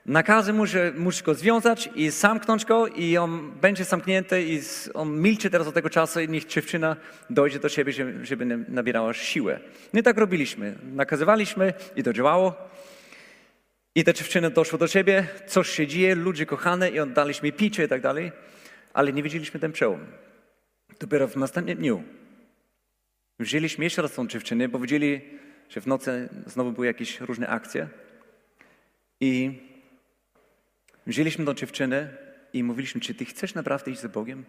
Nakazy muszę, muszę go związać i zamknąć go i on będzie zamknięty i on milczy teraz od tego czasu i niech dziewczyna dojdzie do siebie, żeby, nabierała siłę. No i tak robiliśmy. Nakazywaliśmy i to działało. I ta dziewczyna doszła do siebie, coś się dzieje, ludzie kochane i oddaliśmy picie i tak dalej, ale nie widzieliśmy ten przełom. Dopiero w następnym dniu wzięliśmy jeszcze raz tą dziewczynę, bo widzieli, że w nocy znowu były jakieś różne akcje i wzięliśmy tą dziewczynę i mówiliśmy, czy ty chcesz naprawdę iść za Bogiem?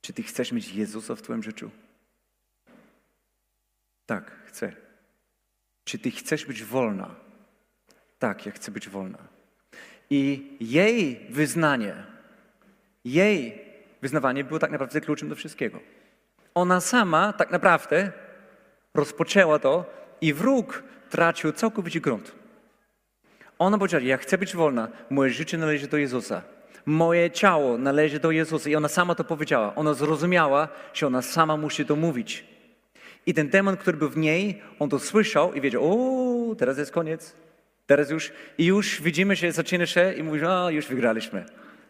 Czy ty chcesz mieć Jezusa w twoim życiu? Tak, chcę. Czy ty chcesz być wolna? Tak, ja chcę być wolna. I jej wyznanie, jej wyznawanie było tak naprawdę kluczem do wszystkiego. Ona sama tak naprawdę rozpoczęła to i wróg tracił całkowicie grunt. Ona powiedziała, ja chcę być wolna, moje życie należy do Jezusa. Moje ciało należy do Jezusa. I ona sama to powiedziała. Ona zrozumiała, że ona sama musi to mówić. I ten demon, który był w niej, on to słyszał i wiedział, o, teraz jest koniec. Teraz już, i już widzimy się, zaczyna się i mówisz, a, już wygraliśmy.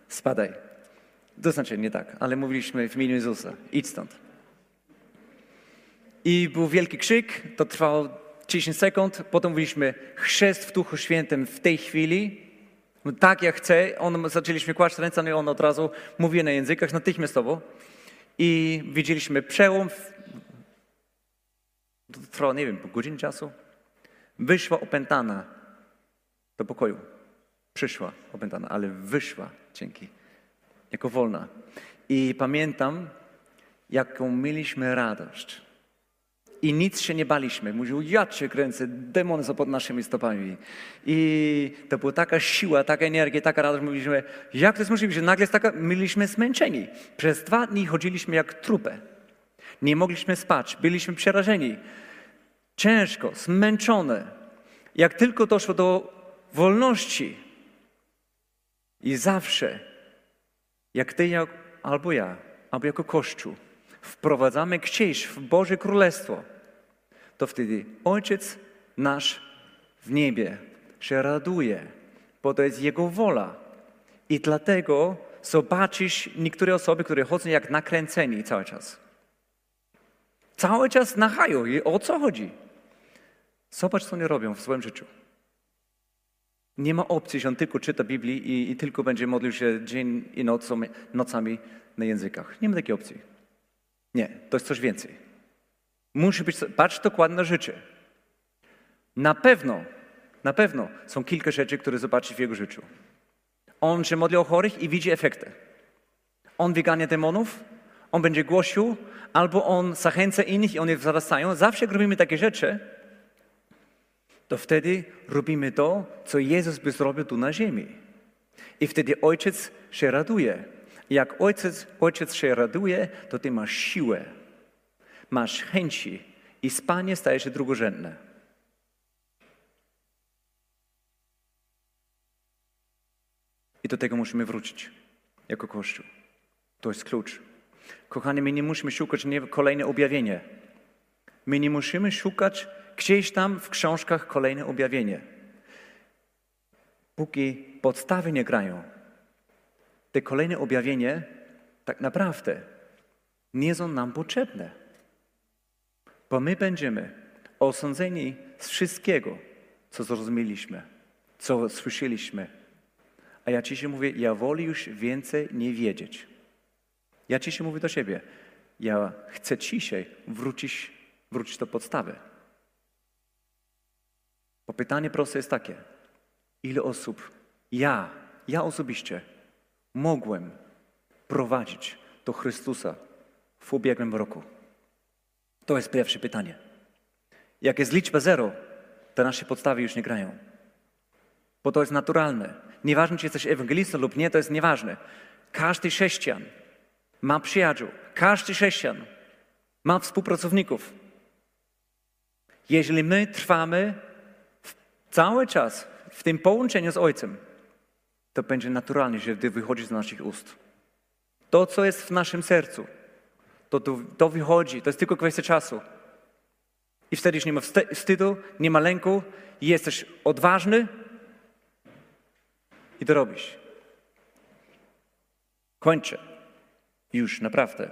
Spadaj. To znaczy, nie tak, ale mówiliśmy w imieniu Jezusa, idź stąd. I był wielki krzyk, to trwało 10 sekund, potem mówiliśmy chrzest w Duchu Świętym w tej chwili. No Tak, ja chcę. On, zaczęliśmy kłaść ręce, no i on od razu mówi na językach natychmiastowo. I widzieliśmy przełom. W... Trwało, nie wiem, po godzinie czasu. Wyszła opętana do pokoju. Przyszła opętana, ale wyszła dzięki. Jako wolna. I pamiętam, jaką mieliśmy radość. I nic się nie baliśmy. Mówił, ja cię kręcę, demony są pod naszymi stopami. I to była taka siła, taka energia, taka radość. Mówiliśmy, jak to jest możliwe, że nagle jest taka, byliśmy zmęczeni. Przez dwa dni chodziliśmy jak trupę. Nie mogliśmy spać, byliśmy przerażeni. Ciężko, zmęczone. Jak tylko doszło do wolności i zawsze, jak ty jak, albo ja, albo jako Kościół, wprowadzamy gdzieś w Boże Królestwo, to wtedy Ojciec nasz w niebie się raduje, bo to jest Jego wola. I dlatego zobaczysz niektóre osoby, które chodzą jak nakręceni cały czas. Cały czas na haju. I o co chodzi? Zobacz, co oni robią w swoim życiu. Nie ma opcji, że on tylko czyta Biblię i, i tylko będzie modlił się dzień i nocą, nocami na językach. Nie ma takiej opcji. Nie, to jest coś więcej. Musi być, patrz dokładnie na życie. Na pewno, na pewno są kilka rzeczy, które zobaczy w jego życiu. On się modli o chorych i widzi efekty. On wygania demonów, on będzie głosił, albo on zachęca innych i oni wzrastają. Zawsze jak robimy takie rzeczy, to wtedy robimy to, co Jezus by zrobił tu na ziemi. I wtedy Ojciec się raduje. Jak ojciec, ojciec się raduje, to ty masz siłę, masz chęci i spanie staje się drugorzędne. I do tego musimy wrócić jako Kościół. To jest klucz. Kochani, my nie musimy szukać nie kolejne objawienie. My nie musimy szukać gdzieś tam w książkach kolejne objawienie. Póki podstawy nie grają, te kolejne objawienie tak naprawdę nie są nam potrzebne. Bo my będziemy osądzeni z wszystkiego, co zrozumieliśmy, co słyszeliśmy. A ja ci się mówię, ja wolę już więcej nie wiedzieć. Ja ci się mówię do siebie, ja chcę dzisiaj wrócić, wrócić do podstawy. Bo pytanie proste jest takie, ile osób ja, ja osobiście mogłem prowadzić do Chrystusa w ubiegłym roku? To jest pierwsze pytanie. Jak jest liczba zero, to nasze podstawy już nie grają. Bo to jest naturalne. Nieważne, czy jesteś ewangelistą lub nie, to jest nieważne. Każdy chrześcijan ma przyjaciół. Każdy chrześcijan ma współpracowników. Jeżeli my trwamy cały czas w tym połączeniu z Ojcem, to będzie naturalnie, że gdy wychodzi z naszych ust. To, co jest w naszym sercu, to, to, to wychodzi, to jest tylko kwestia czasu. I wtedy już nie ma wstydu, nie ma lęku, jesteś odważny I to robisz. Kończę. Już, naprawdę.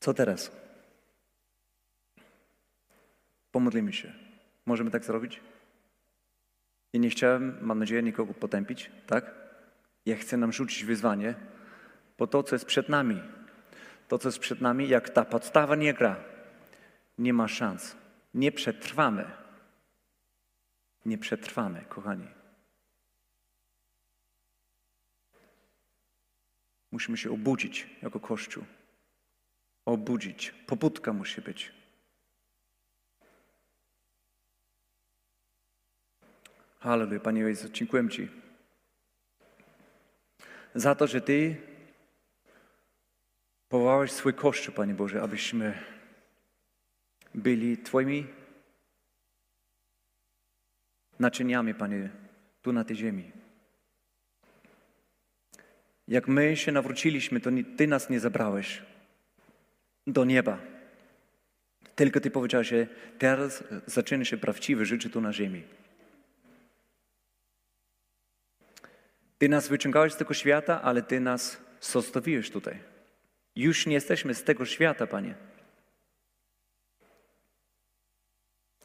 Co teraz? Pomodlimy się. Możemy tak zrobić? I nie chciałem, mam nadzieję, nikogo potępić, tak? Ja chcę nam rzucić wyzwanie, bo to, co jest przed nami, to, co jest przed nami, jak ta podstawa nie gra, nie ma szans. Nie przetrwamy. Nie przetrwamy, kochani. Musimy się obudzić jako Kościół. Obudzić. Pobudka musi być. Halleluja, Panie Jezu, dziękuję Ci za to, że Ty powołałeś swój Kościół, Panie Boże, abyśmy byli Twoimi naczyniami, Panie, tu na tej ziemi. Jak my się nawróciliśmy, to Ty nas nie zabrałeś do nieba. Tylko Ty powiedziałeś, że teraz zaczyna się prawdziwe życie tu na ziemi. Ty nas wyciągałeś z tego świata, ale Ty nas zostawiłeś tutaj. Już nie jesteśmy z tego świata, Panie.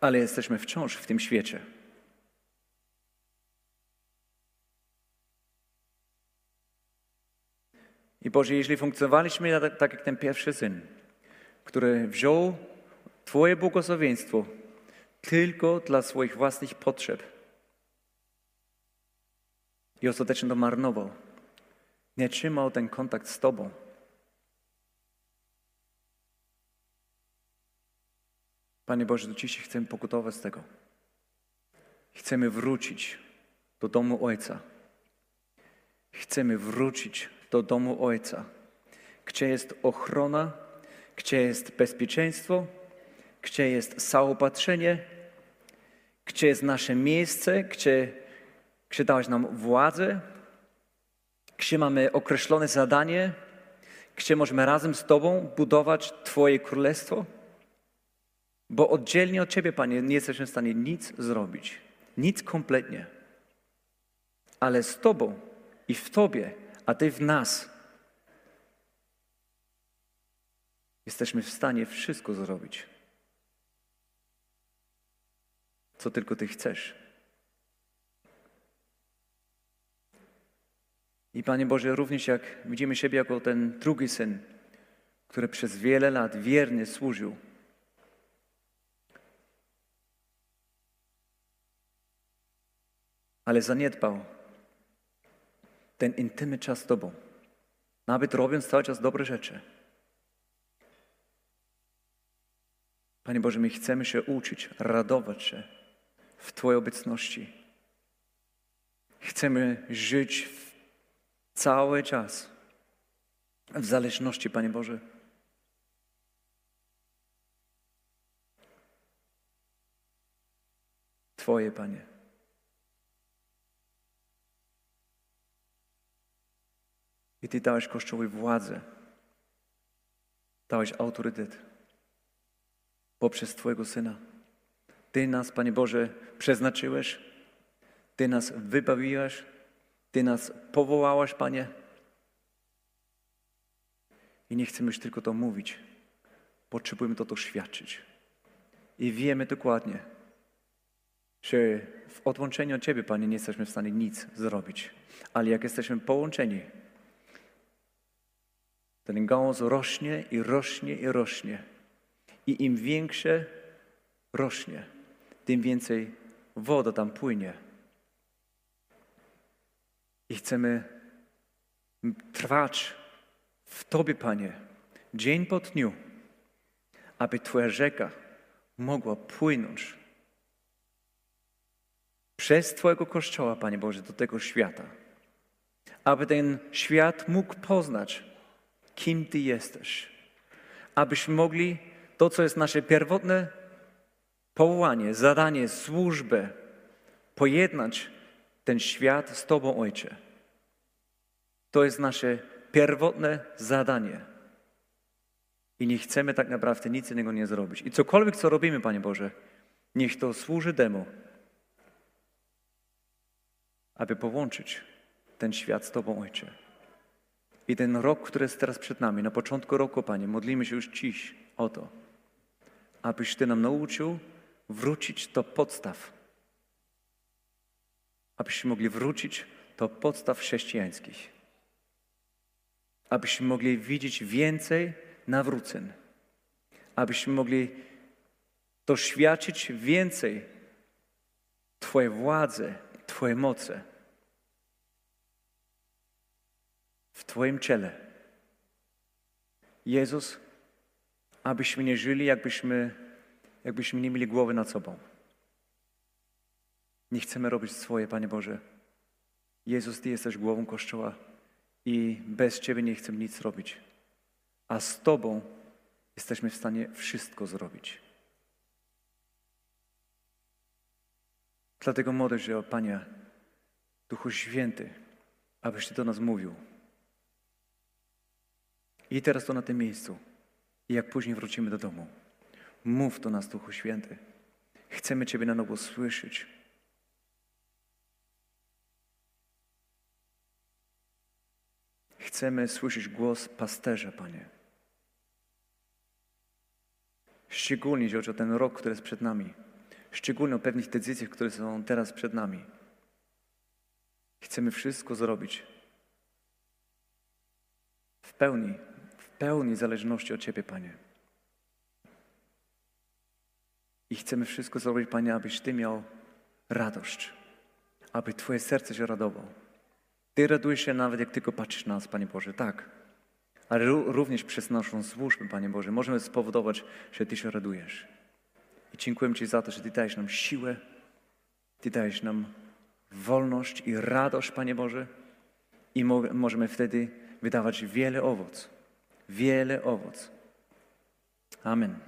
Ale jesteśmy wciąż w tym świecie. I Boże, jeśli funkcjonowaliśmy tak, tak jak ten pierwszy syn, który wziął Twoje błogosławieństwo tylko dla swoich własnych potrzeb i ostatecznie to marnował, nie trzymał ten kontakt z Tobą. Panie Boże, do chcemy pokutować z tego. Chcemy wrócić do domu Ojca. Chcemy wrócić do domu Ojca, gdzie jest ochrona, gdzie jest bezpieczeństwo, gdzie jest zaopatrzenie, gdzie jest nasze miejsce, gdzie, gdzie dałeś nam władzę, gdzie mamy określone zadanie, gdzie możemy razem z Tobą budować Twoje królestwo. Bo oddzielnie od Ciebie, Panie, nie jesteśmy w stanie nic zrobić. Nic kompletnie. Ale z Tobą i w Tobie, a Ty w nas, jesteśmy w stanie wszystko zrobić. Co tylko Ty chcesz. I Panie Boże, również jak widzimy siebie jako ten drugi syn, który przez wiele lat wiernie służył ale zaniedbał ten intymny czas z Tobą, nawet robiąc cały czas dobre rzeczy. Panie Boże, my chcemy się uczyć, radować się w Twojej obecności. Chcemy żyć cały czas w zależności, Panie Boże. Twoje, Panie. I Ty dałeś Kościołowi władzę. Dałeś autorytet poprzez Twojego Syna. Ty nas, Panie Boże, przeznaczyłeś. Ty nas wybawiłeś. Ty nas powołałeś, Panie. I nie chcemy już tylko to mówić. Potrzebujemy to doświadczyć. I wiemy dokładnie, że w odłączeniu od Ciebie, Panie, nie jesteśmy w stanie nic zrobić. Ale jak jesteśmy połączeni, ten gałąz rośnie i rośnie i rośnie. I im większe rośnie, tym więcej woda tam płynie. I chcemy trwać w Tobie, Panie, dzień po dniu, aby Twoja rzeka mogła płynąć przez Twojego Kościoła, Panie Boże, do tego świata. Aby ten świat mógł poznać, kim Ty jesteś. Abyśmy mogli to, co jest nasze pierwotne powołanie, zadanie, służbę, pojednać ten świat z Tobą, Ojcze. To jest nasze pierwotne zadanie. I nie chcemy tak naprawdę nic innego nie zrobić. I cokolwiek, co robimy, Panie Boże, niech to służy temu, aby połączyć ten świat z Tobą, Ojcze. I ten rok, który jest teraz przed nami, na początku roku, Panie, modlimy się już dziś o to, abyś Ty nam nauczył wrócić do podstaw. Abyśmy mogli wrócić do podstaw chrześcijańskich. Abyśmy mogli widzieć więcej nawróceń. Abyśmy mogli doświadczyć więcej Twojej władzy, Twojej mocy w Twoim ciele. Jezus, abyśmy nie żyli, jakbyśmy, jakbyśmy nie mieli głowy nad sobą. Nie chcemy robić swoje, Panie Boże. Jezus, Ty jesteś głową Kościoła i bez Ciebie nie chcemy nic robić. A z Tobą jesteśmy w stanie wszystko zrobić. Dlatego modlę się Panie, Duchu Święty, abyś Ty do nas mówił. I teraz to na tym miejscu. I jak później wrócimy do domu. Mów do nas, Duchu Święty. Chcemy Ciebie na nowo słyszeć. Chcemy słyszeć głos pasterza, Panie. Szczególnie chodzi o ten rok, który jest przed nami. Szczególnie o pewnych decyzjach, które są teraz przed nami. Chcemy wszystko zrobić w pełni, pełni zależności od Ciebie, Panie. I chcemy wszystko zrobić, Panie, abyś Ty miał radość, aby Twoje serce się radowało. Ty radujesz się nawet, jak tylko patrzysz na nas, Panie Boże, tak. Ale również przez naszą służbę, Panie Boże, możemy spowodować, że Ty się radujesz. I dziękuję Ci za to, że Ty dajesz nam siłę, Ty dajesz nam wolność i radość, Panie Boże. I mo możemy wtedy wydawać wiele owoc. Wiele owoc. Amen.